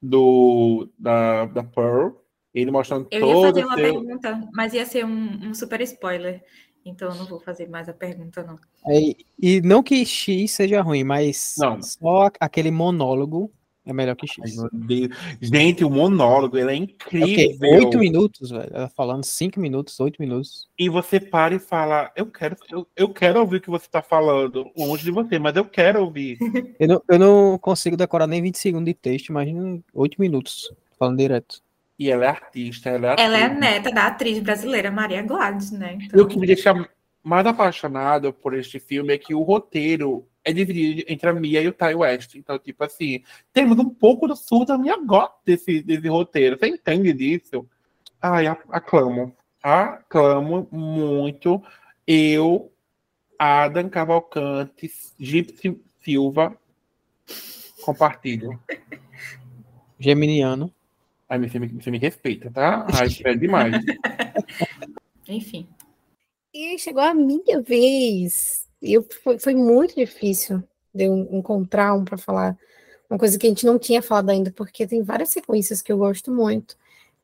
Do da, da Pearl, ele mostrando Eu ia todo fazer uma seu... pergunta, mas ia ser um, um super spoiler. Então eu não vou fazer mais a pergunta, não. É, e não que X seja ruim, mas Não. só aquele monólogo é melhor que Ai, X. Deus. Gente, o monólogo, ele é É incrível. Oito minutos, velho. Ela falando cinco minutos, oito minutos. E você para e fala, eu quero, eu, eu quero ouvir o que você está falando, longe de você, mas eu quero ouvir. Eu não, eu não consigo decorar nem 20 segundos de texto, imagina oito minutos falando direto. E ela é artista, ela é Ela é neta da atriz brasileira Maria Gladys, né? Então, E o que me deixa mais apaixonado por este filme é que o roteiro é dividido entre a Mia e o Ty West. Então, tipo assim, temos um pouco do sul da minha gota desse, desse roteiro. Você entende disso? Ai, aclamo. Aclamo muito. Eu, Adam Cavalcante, Gypsy Silva, compartilho. Geminiano. Ai, você me, você me respeita, tá? Ai, é demais. enfim. E chegou a minha vez. E eu, foi, foi muito difícil de eu encontrar um para falar uma coisa que a gente não tinha falado ainda, porque tem várias sequências que eu gosto muito,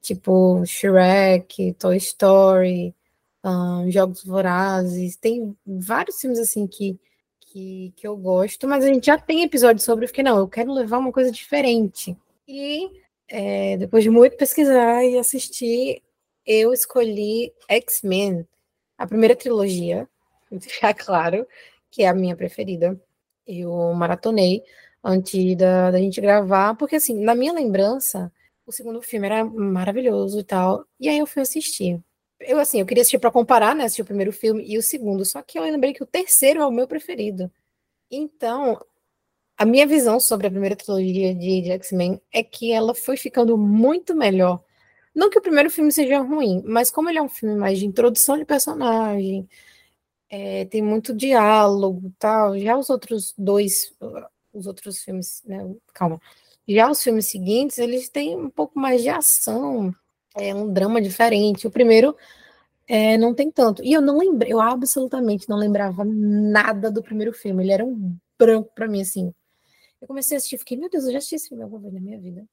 tipo Shrek, Toy Story, ahn, Jogos Vorazes, tem vários filmes assim que, que, que eu gosto, mas a gente já tem episódio sobre, eu fiquei, não, eu quero levar uma coisa diferente. E é, depois de muito pesquisar e assistir, eu escolhi X-Men, a primeira trilogia, vou deixar claro, que é a minha preferida. Eu maratonei antes da, da gente gravar, porque assim, na minha lembrança, o segundo filme era maravilhoso e tal, e aí eu fui assistir. Eu assim, eu queria assistir para comparar, né, assistir o primeiro filme e o segundo, só que eu lembrei que o terceiro é o meu preferido. Então, a minha visão sobre a primeira trilogia de, de X-Men é que ela foi ficando muito melhor. Não que o primeiro filme seja ruim, mas como ele é um filme mais de introdução de personagem, é, tem muito diálogo tal, já os outros dois, os outros filmes, né? Calma. Já os filmes seguintes, eles têm um pouco mais de ação, é um drama diferente. O primeiro é, não tem tanto. E eu não lembrei, eu absolutamente não lembrava nada do primeiro filme. Ele era um branco para mim, assim. Eu comecei a assistir, fiquei, meu Deus, eu já assisti esse filme alguma vez na minha vida.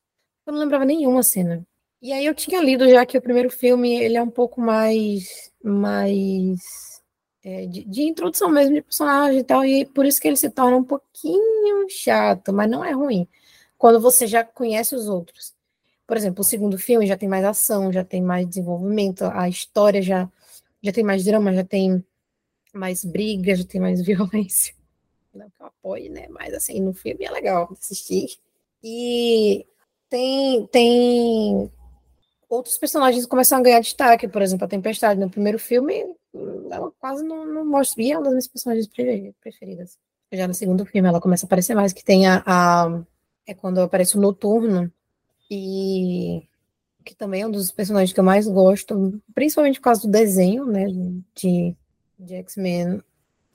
Eu não lembrava nenhuma cena. E aí eu tinha lido já que o primeiro filme, ele é um pouco mais, mais é, de, de, introdução mesmo de personagem e tal, e por isso que ele se torna um pouquinho chato, mas não é ruim. Quando você já conhece os outros. Por exemplo, o segundo filme já tem mais ação, já tem mais desenvolvimento, a história já, já tem mais drama, já tem mais briga, já tem mais violência. Não que eu apoie, né? Mas assim, no filme é legal assistir. E tem, tem outros personagens começam a ganhar destaque, por exemplo, a Tempestade no primeiro filme, ela quase não, não mostra, e é uma das minhas personagens preferidas. Já no segundo filme ela começa a aparecer mais, que tem a, a é quando aparece o Noturno, e que também é um dos personagens que eu mais gosto, principalmente por causa do desenho, né, de, de X-Men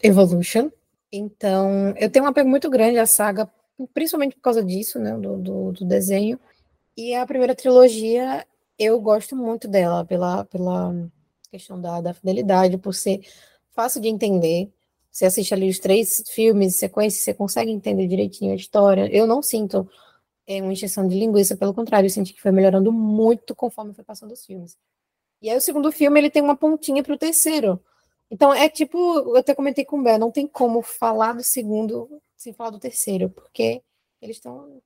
Evolution. Então, eu tenho um apego muito grande à saga, principalmente por causa disso, né, do, do, do desenho. E a primeira trilogia, eu gosto muito dela, pela, pela questão da, da fidelidade, por ser fácil de entender. Você assiste ali os três filmes, sequência, você consegue entender direitinho a história. Eu não sinto é uma injeção de linguiça, pelo contrário, eu senti que foi melhorando muito conforme foi passando os filmes. E aí o segundo filme, ele tem uma pontinha para o terceiro. Então, é tipo, eu até comentei com o Bé, não tem como falar do segundo sem falar do terceiro, porque eles estão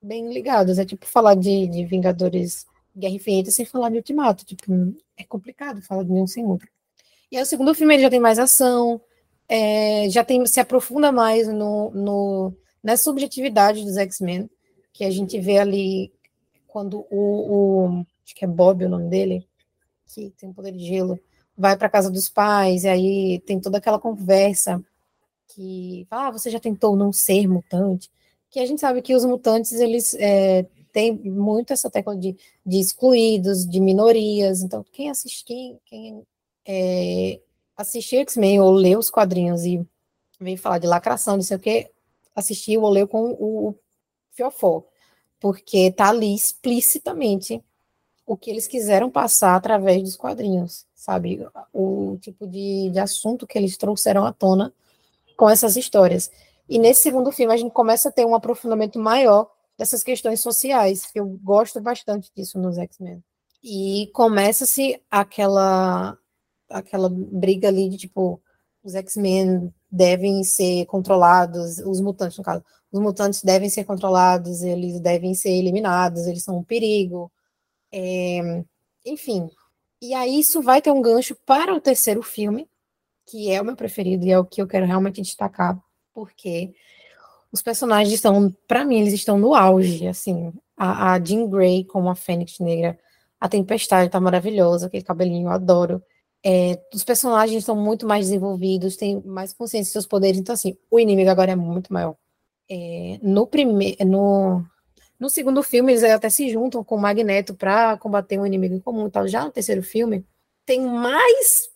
bem ligados. É tipo falar de, de Vingadores Guerra Infinita sem falar de Ultimato. Tipo, é complicado falar de um sem outro. E aí o segundo filme ele já tem mais ação, é, já tem, se aprofunda mais no, no, nessa subjetividade dos X-Men que a gente vê ali quando o, o acho que é Bob o nome dele, que tem poder de gelo, vai para casa dos pais, e aí tem toda aquela conversa que, ah, você já tentou não ser mutante? Que a gente sabe que os mutantes, eles é, têm muito essa tecla de, de excluídos, de minorias, então quem assiste, quem, quem é, assistir X-Men ou lê os quadrinhos e vem falar de lacração, não sei o que, assistiu ou leu com o fiofó, porque tá ali explicitamente o que eles quiseram passar através dos quadrinhos, sabe? O tipo de, de assunto que eles trouxeram à tona com essas histórias. E nesse segundo filme a gente começa a ter um aprofundamento maior dessas questões sociais, que eu gosto bastante disso nos X-Men. E começa-se aquela aquela briga ali de tipo os X-Men devem ser controlados, os mutantes no caso, os mutantes devem ser controlados, eles devem ser eliminados, eles são um perigo. É, enfim. E aí isso vai ter um gancho para o terceiro filme, que é o meu preferido e é o que eu quero realmente destacar, porque os personagens estão, para mim, eles estão no auge, assim, a, a Jean Grey como a Fênix Negra, a Tempestade tá maravilhosa, aquele cabelinho, eu adoro. É, os personagens estão muito mais desenvolvidos, têm mais consciência de seus poderes, então assim, o inimigo agora é muito maior. É, no primeiro, no, no segundo filme eles até se juntam com o Magneto para combater um inimigo em comum, tal. Já no terceiro filme tem mais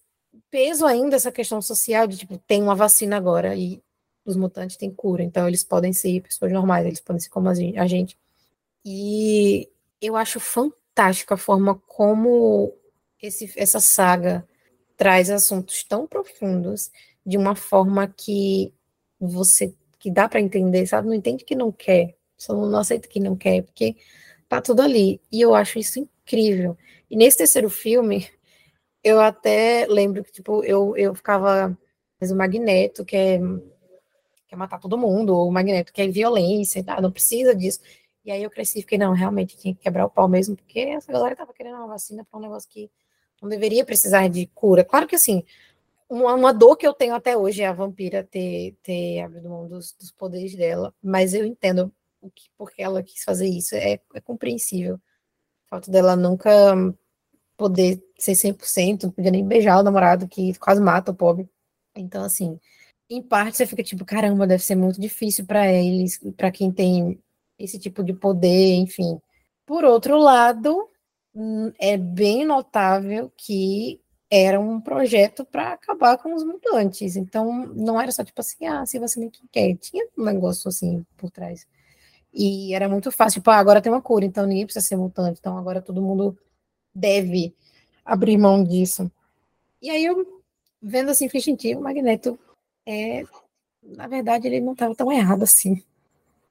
peso ainda essa questão social de tipo tem uma vacina agora e os mutantes têm cura, então eles podem ser pessoas normais, eles podem ser como a gente. E eu acho fantástico a forma como esse, essa saga traz assuntos tão profundos de uma forma que você que dá para entender, sabe? Não entende que não quer, só não aceita que não quer, porque tá tudo ali. E eu acho isso incrível. E nesse terceiro filme, eu até lembro que, tipo, eu, eu ficava. Mas o Magneto quer, quer matar todo mundo, ou o Magneto quer violência, tá? não precisa disso. E aí eu cresci e fiquei, não, realmente tinha que quebrar o pau mesmo, porque essa galera tava querendo uma vacina para um negócio que não deveria precisar de cura. Claro que assim, uma, uma, dor que eu tenho até hoje é a vampira ter, ter abrido mão dos, dos poderes dela, mas eu entendo o que, porque ela quis fazer isso, é, é compreensível. O fato dela nunca poder ser 100%, não podia nem beijar o namorado que quase mata o pobre. Então, assim, em parte você fica tipo, caramba, deve ser muito difícil para eles, para quem tem esse tipo de poder, enfim. Por outro lado, hum, é bem notável que era um projeto para acabar com os mutantes. Então, não era só tipo assim, ah, se você nem quer. Tinha um negócio assim por trás. E era muito fácil, tipo, ah, agora tem uma cura, então ninguém precisa ser mutante. Então, agora todo mundo deve abrir mão disso. E aí eu, vendo assim, fiz sentido, o Magneto é, na verdade, ele não estava tão errado assim.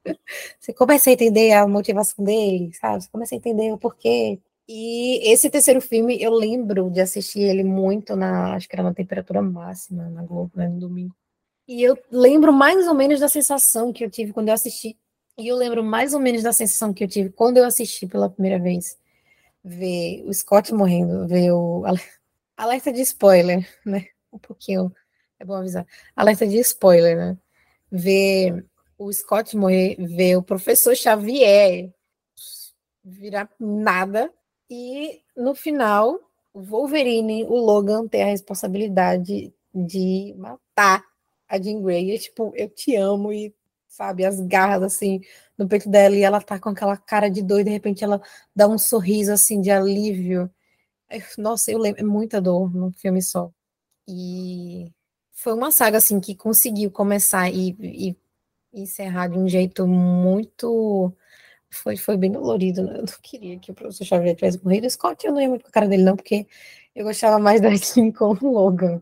Você começa a entender a motivação dele, sabe? Você começa a entender o porquê e esse terceiro filme, eu lembro de assistir ele muito na, acho que era na temperatura máxima, na Globo, né, no domingo. E eu lembro mais ou menos da sensação que eu tive quando eu assisti. E eu lembro mais ou menos da sensação que eu tive quando eu assisti pela primeira vez. Ver o Scott morrendo, ver o. Alerta de spoiler, né? Um pouquinho. É bom avisar. Alerta de spoiler, né? Ver o Scott morrer, ver o professor Xavier virar nada e no final, o Wolverine, o Logan, tem a responsabilidade de matar a Jean Grey. E, tipo, eu te amo e, sabe, as garras assim no peito dela e ela tá com aquela cara de doida, de repente ela dá um sorriso assim de alívio. Nossa, eu lembro, é muita dor num filme só. E foi uma saga assim que conseguiu começar e, e encerrar de um jeito muito foi, foi bem dolorido, né? Eu não queria que o professor Xavier tivesse morrido. O Scott, eu não ia muito com a cara dele, não, porque eu gostava mais da Kim com o Logan.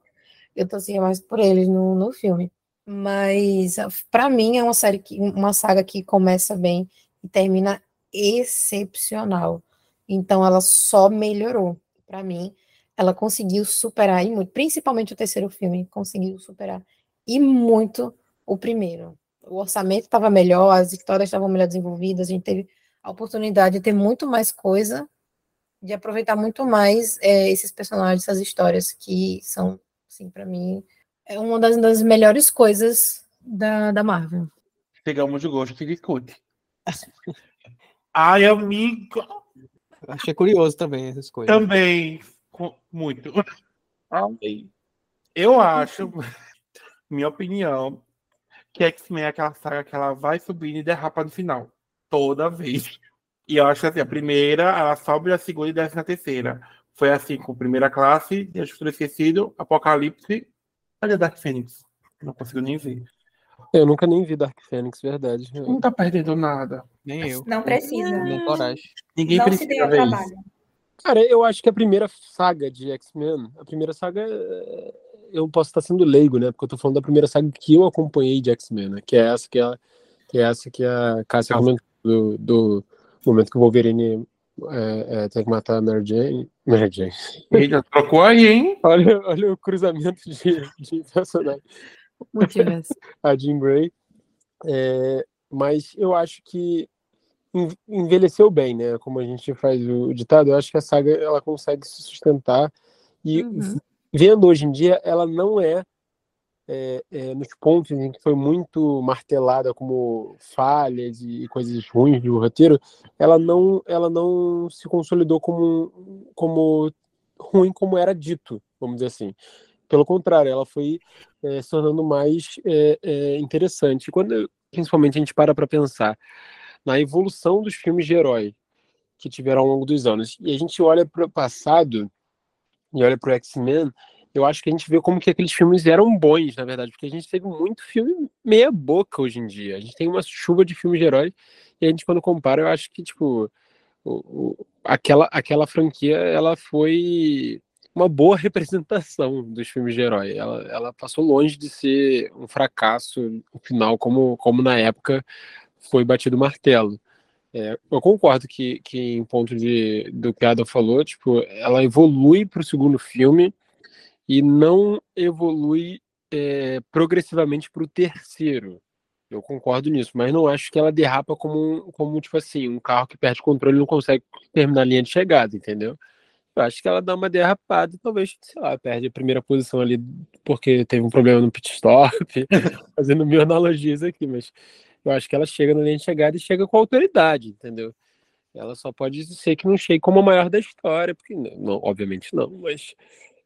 Eu torcia mais por eles no, no filme. Mas, para mim, é uma série, que, uma saga que começa bem e termina excepcional. Então, ela só melhorou. Para mim, ela conseguiu superar, e muito, principalmente o terceiro filme, conseguiu superar, e muito o primeiro o orçamento estava melhor, as histórias estavam melhor desenvolvidas, a gente teve a oportunidade de ter muito mais coisa, de aproveitar muito mais é, esses personagens, essas histórias que são, assim, para mim, é uma das, das, melhores coisas da, da Marvel. Pegamos de gosto, fica escute. Ai, amigo! Achei curioso também essas coisas. Também, muito. Eu acho, minha opinião, que X-Men é aquela saga que ela vai subindo e derrapa no final. Toda vez. E eu acho que assim, a primeira, ela sobe a segunda e desce na terceira. Foi assim com Primeira Classe, Deus Futuro Esquecido, Apocalipse. Olha Dark Phoenix. Não consigo nem ver. Eu nunca nem vi Dark Phoenix, verdade. Não tá perdendo nada. Nem eu. Não precisa. Nem coragem. Ninguém não precisa se ver trabalho. isso. Cara, eu acho que a primeira saga de X-Men, a primeira saga é- eu posso estar sendo leigo, né? Porque eu tô falando da primeira saga que eu acompanhei de X-Men, né? Que é essa que, a, que é essa que a Cássia comentou do, do momento que o Wolverine é, é, tem que matar a Mary Jane. Mary Jane. Eita, trocou aí, hein? Olha, olha o cruzamento de, de personagem. A Jean Grey. É, mas eu acho que envelheceu bem, né? Como a gente faz o ditado, eu acho que a saga ela consegue se sustentar e Uhum. vendo hoje em dia, ela não é, é, é, nos pontos em que foi muito martelada como falhas e, coisas ruins do roteiro, ela não, ela não se consolidou como, como ruim como era dito, vamos dizer assim. Pelo contrário, ela foi é, se tornando mais é, é, interessante. Quando, principalmente, a gente para para pensar na evolução dos filmes de herói que tiveram ao longo dos anos, e a gente olha para o passado e olha para o X-Men, eu acho que a gente vê como que aqueles filmes eram bons, na verdade, porque a gente teve muito filme meia boca hoje em dia. A gente tem uma chuva de filmes de herói e a gente quando compara, eu acho que tipo o, o, aquela aquela franquia, ela foi uma boa representação dos filmes de herói. Ela, ela passou longe de ser um fracasso final, como como na época foi batido o martelo. É, eu concordo que, que em ponto de, do que a Ada falou, tipo, ela evolui para o segundo filme e não evolui é, progressivamente para o terceiro. Eu concordo nisso, mas não acho que ela derrapa como, como tipo assim, um carro que perde controle e não consegue terminar a linha de chegada, entendeu? Eu acho que ela dá uma derrapada talvez, sei lá, perde a primeira posição ali porque teve um problema no pit stop, fazendo mil analogias aqui, mas eu acho que ela chega na linha de chegada e chega com autoridade, entendeu? Ela só pode ser que não chegue como a maior da história, porque não, não, obviamente não, mas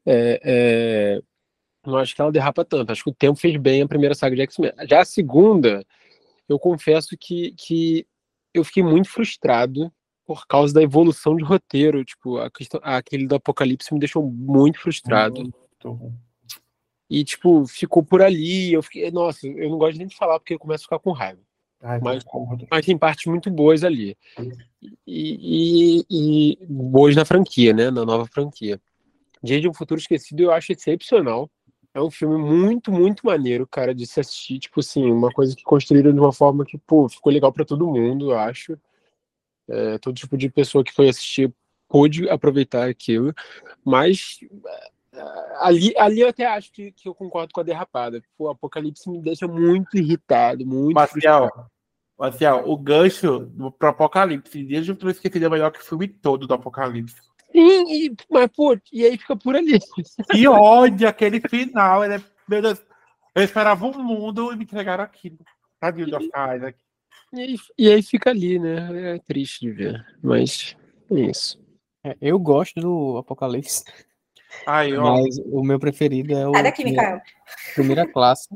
é, é, não acho que ela derrapa tanto. Acho que o tempo fez bem a primeira saga de X-Men. Já a segunda, eu confesso que, que eu fiquei muito frustrado por causa da evolução de roteiro. Tipo, a questão, aquele do Apocalipse me deixou muito frustrado. Muito. E, tipo, ficou por ali. Eu fiquei, nossa, eu não gosto nem de falar porque eu começo a ficar com raiva. Ai, Mas- concordo. Mas tem partes muito boas ali. E, e- e boas na franquia, né? Na nova franquia. Dia de um Futuro Esquecido eu acho excepcional. É um filme muito, muito maneiro, cara, de se assistir. Tipo assim, uma coisa que construíram de uma forma que, pô, ficou legal pra todo mundo, eu acho. É, todo tipo de pessoa que foi assistir pôde aproveitar aquilo. Mas ali, ali eu até acho que, que eu concordo com a derrapada. O Apocalipse me deixa muito irritado, muito Marcial, Marcial, o gancho do, pro Apocalipse, desde o Futuro Esquecido é melhor que o filme todo do Apocalipse. Sim, e, mas, pô, e aí fica por ali. Que ódio aquele final. Ele é, meu Deus, eu esperava um mundo e me entregaram aquilo. Tadinho do Oscar. E aí, e aí fica ali, né? É triste de ver. Mas é isso. É, eu gosto do Apocalipse, Aí, ó. mas o meu preferido é o Sai daqui, primeira, Mikael. primeira classe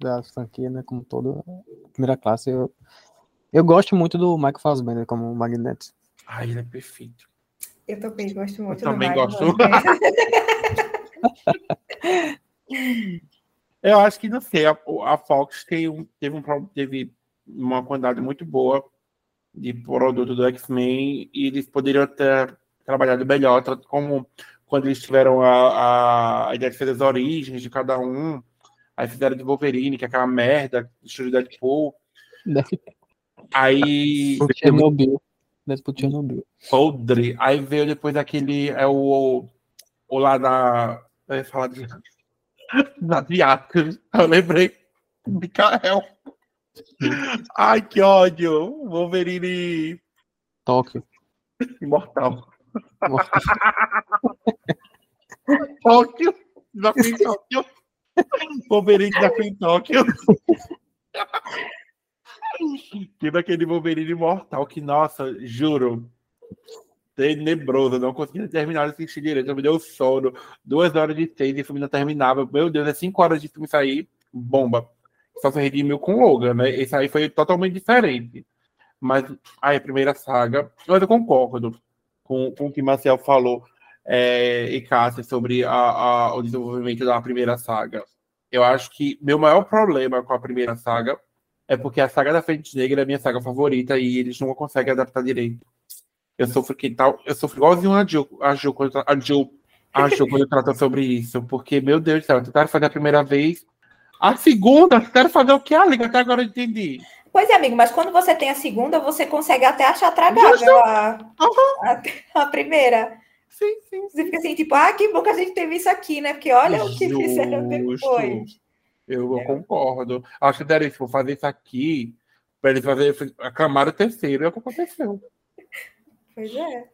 da franquia, né? Como todo. Primeira classe. Eu, eu gosto muito do Michael Fassbender como Magneto. Ai, ele é perfeito. Eu também gosto muito do também Michael gosto. Eu acho que não sei, a, a Fox tem um- teve, um, teve uma quantidade muito boa de produto do X-Men e eles poderiam ter trabalhado melhor, como quando eles tiveram a, a ideia de fazer as origens de cada um, aí fizeram de Wolverine, que é aquela merda, estilo Deadpool, aí Chernobyl. Deadpool Chernobyl. podre, aí veio depois aquele, é o, o lá da, eu ia falar de, da asiática, eu lembrei, Mikael. Ai, que ódio! Wolverine Tóquio. imortal. Tóquio! Desafio em Tóquio! Wolverine desafio em Tóquio! Teve aquele Wolverine imortal que, nossa, juro, tenebroso, não conseguia terminar de assistir direito, me deu sono, duas horas de seis e o filme não terminava, meu Deus, é cinco horas de filme sair, bomba. Só se redimiu com Logan, né? Esse aí foi totalmente diferente. Mas aí a primeira saga, mas eu concordo com, com o que Marcel falou é, e Cássia sobre a, a- o desenvolvimento da primeira saga. Eu acho que meu maior problema com a primeira saga é porque a saga da Frente Negra é a minha saga favorita e eles não conseguem adaptar direito. Eu sofro que tal, eu sofro igualzinho a Jill, a Jill, quando, a Jill, a Jill quando trata sobre isso, porque, meu Deus do céu, tentaram fazer a primeira vez, a segunda, tentaram fazer o que, Liga? Até agora eu entendi. Pois é, amigo, mas quando você tem a segunda, você consegue até achar tragável a, a, a primeira. Sim, sim. Você fica assim, tipo, ah, que bom que a gente teve isso aqui, né? Porque olha o que fizeram Justo. depois. Eu É. concordo. Acho que deram isso, vou fazer isso aqui, para eles fazerem, aclamaram o terceiro, é o que aconteceu. Pois é.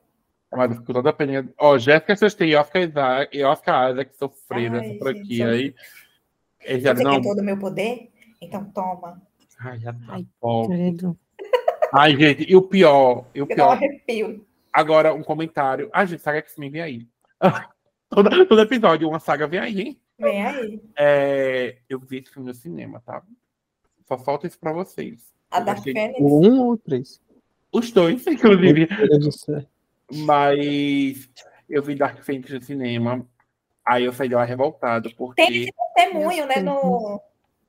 Mas ficou toda a pena. Ó, Jéssica Chastain e Oscar Isaac, e Oscar Isaac sofreram Ai, essa franquia aí. Eles Você já não. todo o meu poder? Então toma. Ai, já tá Ai, bom. Credo. Ai, gente, e o pior, e o Eu pior. arrepio. Agora, um comentário. Ai, gente, saga X-Men vem aí. todo, todo episódio, uma saga vem aí, hein? Vem aí. É, eu vi esse filme no cinema, tá? Só falta isso pra vocês. A Eu Dark Phoenix. O um ou o três? Os dois, inclusive. Mas eu vi Dark Phoenix no cinema. Aí eu saí de lá revoltado, porque Tem esse testemunho, né? No,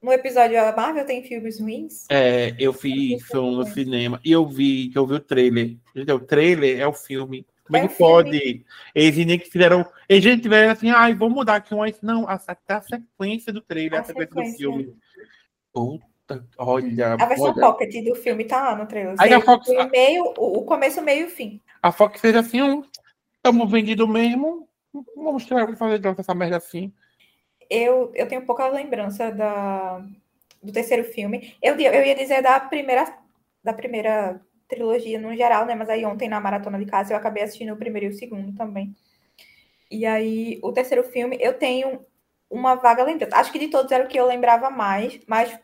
no episódio A Marvel tem filmes ruins. é, eu vi isso no cinema e eu vi que eu vi o trailer. Gente, o trailer é o filme. Como é É que filme. pode? Eles nem que fizeram. Eles já tiveram assim, ai, vamos mudar aqui um. Não, a, até a sequência do trailer, a, A sequência, sequência. do filme. Puta, olha. A versão olha. pocket do filme tá lá no trailer. Aí a Fox- o meio, o, começo, meio e o fim. A Fox fez assim, um. Estamos vendidos mesmo. Vamos tirar, vamos fazer essa merda assim. Eu, eu tenho pouca lembrança da, do terceiro filme. Eu, eu ia dizer da primeira, da primeira trilogia no geral, né? Mas aí ontem na maratona de casa eu acabei assistindo o primeiro e o segundo também. E aí, o terceiro filme, eu tenho uma vaga lembrança. Acho que de todos era o que eu lembrava mais, mais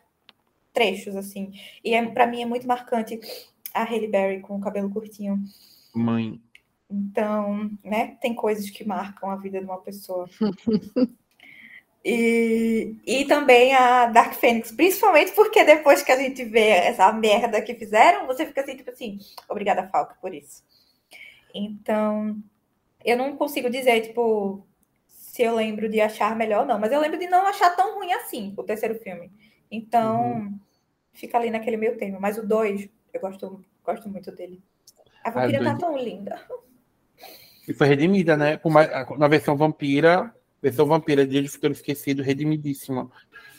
trechos, assim. E é, para mim é muito marcante a Halle Berry com o cabelo curtinho. Mãe. Então, né, tem coisas que marcam a vida de uma pessoa. E, e também a Dark Phoenix, principalmente porque depois que a gente vê essa merda que fizeram, você fica assim, tipo assim, obrigada, Falca, por isso. Então, eu não consigo dizer, tipo, se eu lembro de achar melhor ou não, mas eu lembro de não achar tão ruim assim o terceiro filme. Então, uhum. fica ali naquele meio termo. Mas o dois, eu gosto, gosto muito dele. A vampira tá tão linda. E foi redimida, né? Mais, na versão vampira, versão vampira, Dia de Futuro Esquecido, redimidíssima.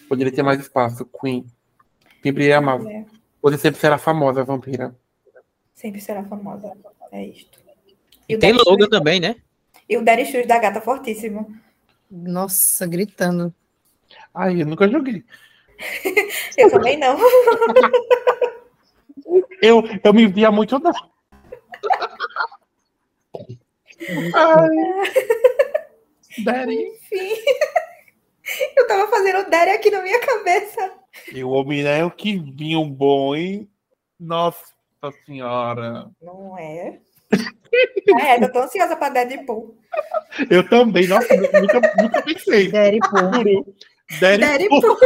Poderia ter mais espaço. Queen. Sempre amar. É. Você sempre será famosa, vampira. Sempre será famosa. É isto. E, e tem Logan também, né? E o Daddy Shoes da gata fortíssimo. Nossa, gritando. Ai, eu nunca joguei. eu também não. eu, eu me via muito da. Ai. Daddy. Enfim. Eu tava fazendo o Daddy aqui na minha cabeça. E o homem o que vinho bom, hein? Nossa senhora. Não é? é, eu tô ansiosa pra Deadpool. Eu também, nossa, nunca, nunca pensei. Deadpool. Deadpool.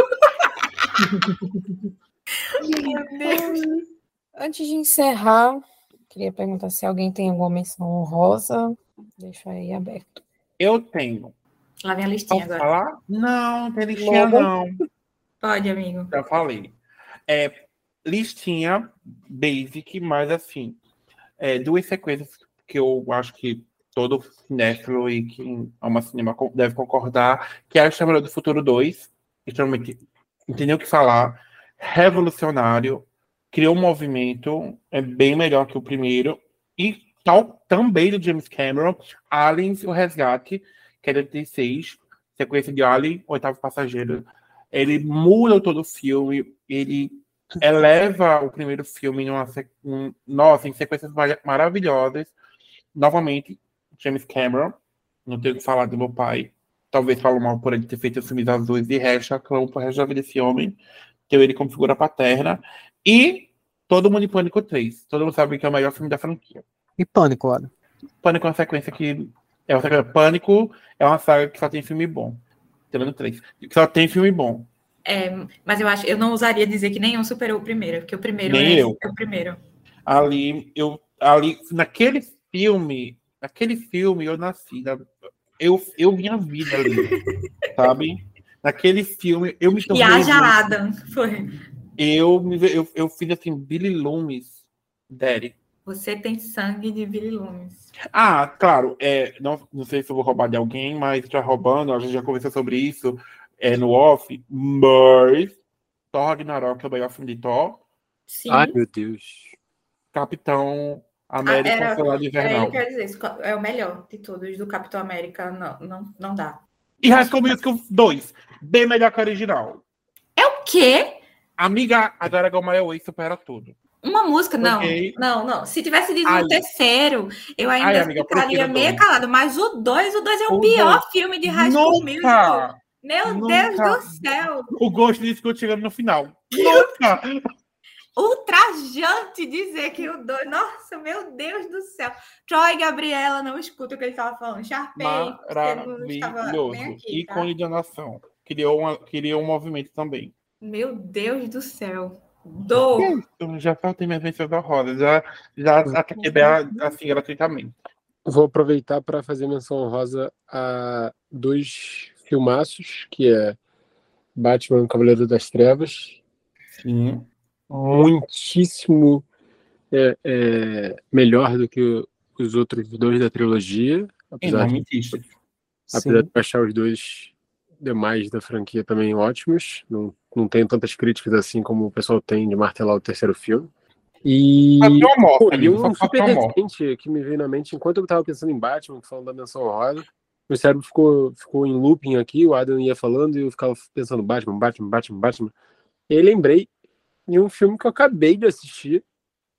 Antes de encerrar, queria perguntar se alguém tem alguma menção honrosa. Deixa aí aberto. Eu tenho. Lá vem a listinha Posso agora. Falar? Não, tem listinha Logo. não. Pode, amigo. Já falei. É, listinha basic, mas assim, é, duas sequências que eu acho que todo cinéfilo e quem ama cinema deve concordar, que é a Chamada do Futuro 2, extremamente entendeu o que falar, revolucionário, criou um movimento, é bem melhor que o primeiro, e tal também do James Cameron, Aliens, o Resgate, que é de 86, sequência de Alien, Oitavo Passageiro. Ele muda todo o filme, ele eleva o primeiro filme numa, um, nossa, em sequências maravilhosas. Novamente, James Cameron, não tenho que falar do meu pai, talvez falo mal por ele ter feito os filmes azuis e resto, aclamo por resto da vida desse homem, tenho ele como figura paterna. E Todo Mundo em Pânico 3. Todo mundo sabe que é o melhor filme da franquia. E Pânico, olha. Pânico é uma sequência que. É uma sequência, Pânico é uma saga que só tem filme bom. Tirando três. Que só tem filme bom. É, mas eu acho, eu não usaria dizer que nenhum superou o primeiro, porque o primeiro Nem é, eu. é o primeiro. Ali, eu, ali, naquele filme, naquele filme eu nasci, eu, eu minha vida ali, sabe? Naquele filme eu me tornei. E haja Adam, foi. Eu, eu, eu fiz assim, Billy Loomis, Daddy. Você tem sangue de Billy Loomis. Ah, claro. É, não, não sei se eu vou roubar de alguém, mas já roubando, a gente já conversou sobre isso é, no off, mas Thor Ragnarok é o melhor filme de Thor. Sim. Ai, meu Deus. Capitão América ah, Soldado Invernal. É, dizer, é o melhor de todos do Capitão América, não, não, não dá. E High School Musical 2, bem melhor que o original. É o quê? Amiga, a Dragon Ball Way supera tudo. Uma música, não. Okay. Não, não. Se tivesse dito no terceiro, eu ainda Ai, amiga, ficaria meio calado. Mas o 2, o 2 é o, o pior dois. filme de High School Musical. Meu Nunca. Deus do céu! O gosto disso que eu chegando no final. Nunca! Ultrajante dizer que o dois. Nossa, meu Deus do céu! Troy e Gabriela não escutam o que ele estava falando. Sharpei. Maravilhoso. Aqui, tá? Ícone de nação. Criou, uma, criou um movimento também. Meu Deus do céu. Do. Já faltei minhas menções honrosas. Já, já ataquei assim gratuitamente. Vou aproveitar para fazer menção honrosa a dois filmaços, que é Batman Cavaleiro das Trevas. Sim. Muitíssimo é, é, melhor do que os outros dois da trilogia. Apesar, de, apesar de achar os dois demais da franquia também ótimos. Não, não tenho tantas críticas assim como o pessoal tem de martelar o terceiro filme. E, pô, e um super recente que me veio na mente, enquanto eu estava pensando em Batman, falando da menção roda, meu cérebro ficou, ficou em looping aqui, o Adam ia falando e eu ficava pensando Batman, Batman, Batman, Batman. E aí lembrei de um filme que eu acabei de assistir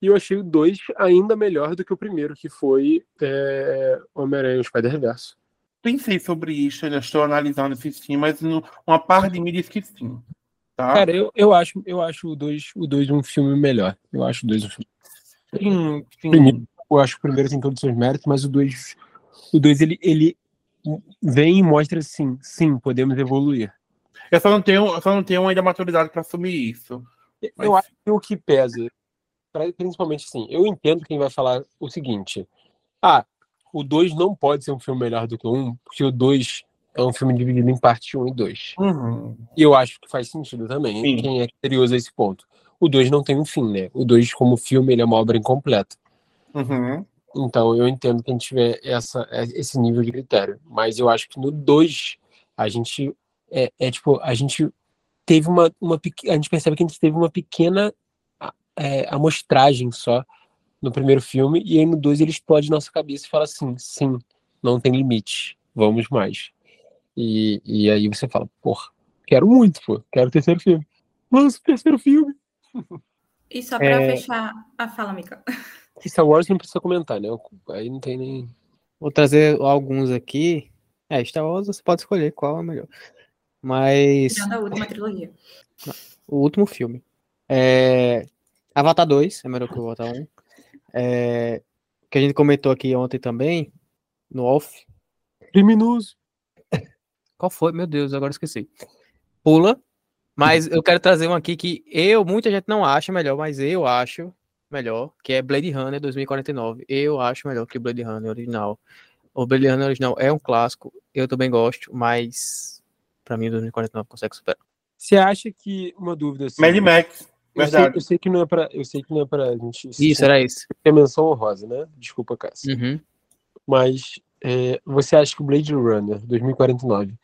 e eu achei o dois ainda melhor do que o primeiro, que foi é, Homem-Aranha o Spider-Verse. Pensei sobre isso, eu estou analisando esse filme, mas uma parte de mim diz que sim. Tá? Cara, eu, eu acho, eu acho o dois o dois um filme melhor. Eu acho o dois um filme. Sim, sim. Eu acho que o primeiro tem todos os seus méritos, mas o dois o dois ele, ele vem e mostra assim, sim, podemos evoluir. Eu só não tenho, eu só não tenho ainda maturidade para assumir isso. Mas... Eu acho que o que pesa, principalmente assim, eu entendo quem vai falar o seguinte: Ah, o 2 não pode ser um filme melhor do que o 1, um, porque o 2 é um filme dividido em parte 1 um e 2. Uhum. E eu acho que faz sentido também, Sim. quem é curioso a esse ponto. O 2 não tem um fim, né? O 2, como filme, ele é uma obra incompleta. Uhum. Então, eu entendo que a gente tiver essa, esse nível de critério. Mas eu acho que no 2, a gente. É, é, tipo, a gente teve uma, uma. A gente percebe que a gente teve uma pequena é, amostragem só no primeiro filme. E aí no 2 ele explode nossa cabeça e fala assim: sim, não tem limite, vamos mais. E, e aí você fala: porra, quero muito, pô, quero o terceiro filme. Lança o terceiro filme. E só pra É. fechar. Ah, fala, Mica. Star Wars não precisa comentar, né? Aí não tem nem. Vou trazer alguns aqui. É, Star Wars você pode escolher qual é o melhor. Mas Tirando a última trilogia. o último filme. É... Avatar 2 é melhor que o Avatar 1. É... Que a gente comentou aqui ontem também, no off. Criminoso. Qual foi? Meu Deus, agora esqueci. Pula. Mas eu quero trazer um aqui que eu, muita gente não acha melhor, mas eu acho melhor, que é Blade Runner 2049. Eu acho melhor que Blade Runner original. O Blade Runner original é um clássico, eu também gosto, mas pra mim 2049 consegue superar. Você acha que uma dúvida assim? Mad Max. Eu, sei, eu sei que não é para, eu sei que não é para gente. Isso, era isso. É menção honrosa, né? Desculpa, Cássio. Uhum. Mas é, você acha que o Blade Runner 2049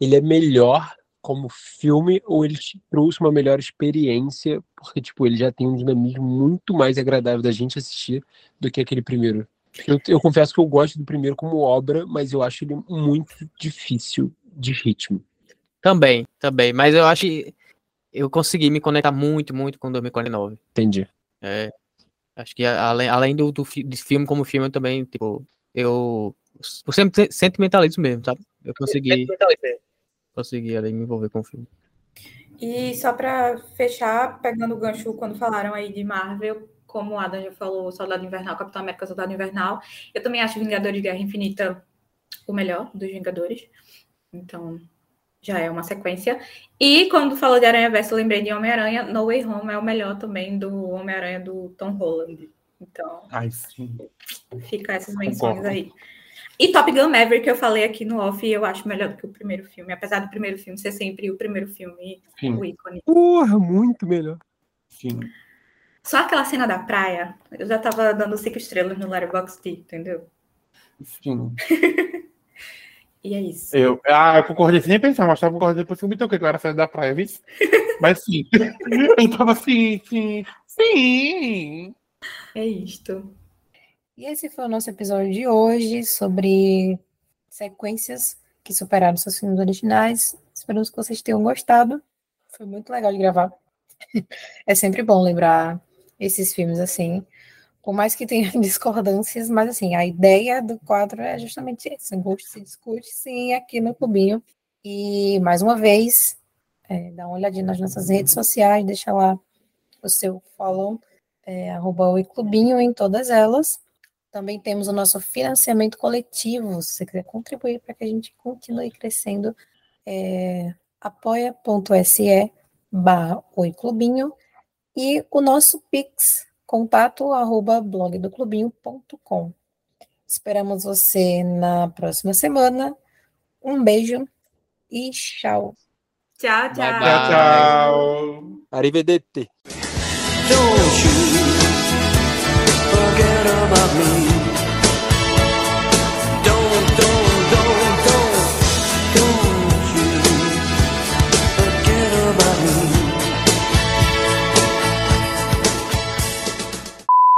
ele é melhor como filme ou ele te trouxe uma melhor experiência porque tipo ele já tem um dinamismo muito mais agradável da gente assistir do que aquele primeiro? Eu, eu confesso que eu gosto do primeiro como obra, mas eu acho ele muito difícil de ritmo. Também, também. Mas eu acho que eu consegui me conectar muito, muito com 2049. Entendi. É, acho que além, além do, do de filme como filme, eu também, tipo, eu. Por sempre sentimentalismo mesmo, sabe? Eu consegui. Consegui ali me envolver com o filme. E só pra fechar, pegando o gancho quando falaram aí de Marvel, como o Adam já falou, Soldado Invernal, Capitão América, Soldado Invernal, eu também acho Vingadores Guerra Infinita o melhor dos Vingadores. Então, já é uma sequência. E quando falou de Aranha Verso, eu lembrei de Homem-Aranha. No Way Home é o melhor também do Homem-Aranha do Tom Holland. Então, Ai, sim. fica essas menções Concordo. aí. E Top Gun Maverick, que eu falei aqui no off, eu acho melhor do que o primeiro filme. Apesar do primeiro filme ser sempre o primeiro filme, o Sim, ícone. Porra, muito melhor. sim. Só aquela cena da praia, eu já tava dando cinco estrelas no Letterboxd, entendeu? sim. E é isso. Eu, ah, eu concordei sem pensar, mas tava concordando depois que eu me toquei que eu era sair da praia, viu? Mas sim. Eu tava assim, sim, sim. É isto. E esse foi o nosso episódio de hoje sobre sequências que superaram seus filmes originais. Esperamos que vocês tenham gostado. Foi muito legal de gravar. É sempre bom lembrar esses filmes assim. Por mais que tenha discordâncias, mas assim, a ideia do quadro é justamente essa. Gosto se discute, sim, aqui no Clubinho. E mais uma vez, é, dá uma olhadinha nas nossas redes sociais, deixa lá o seu follow, é, arroba Oi Clubinho em todas elas. Também temos o nosso financiamento coletivo. Se você quiser contribuir para que a gente continue crescendo, é apoia.se barra Oi Clubinho e o nosso Pix, contato arroba blogdoclubinho.com. Esperamos você na próxima semana. Um beijo e tchau. Tchau, tchau. Bye, Tchau, tchau. Arrivederci.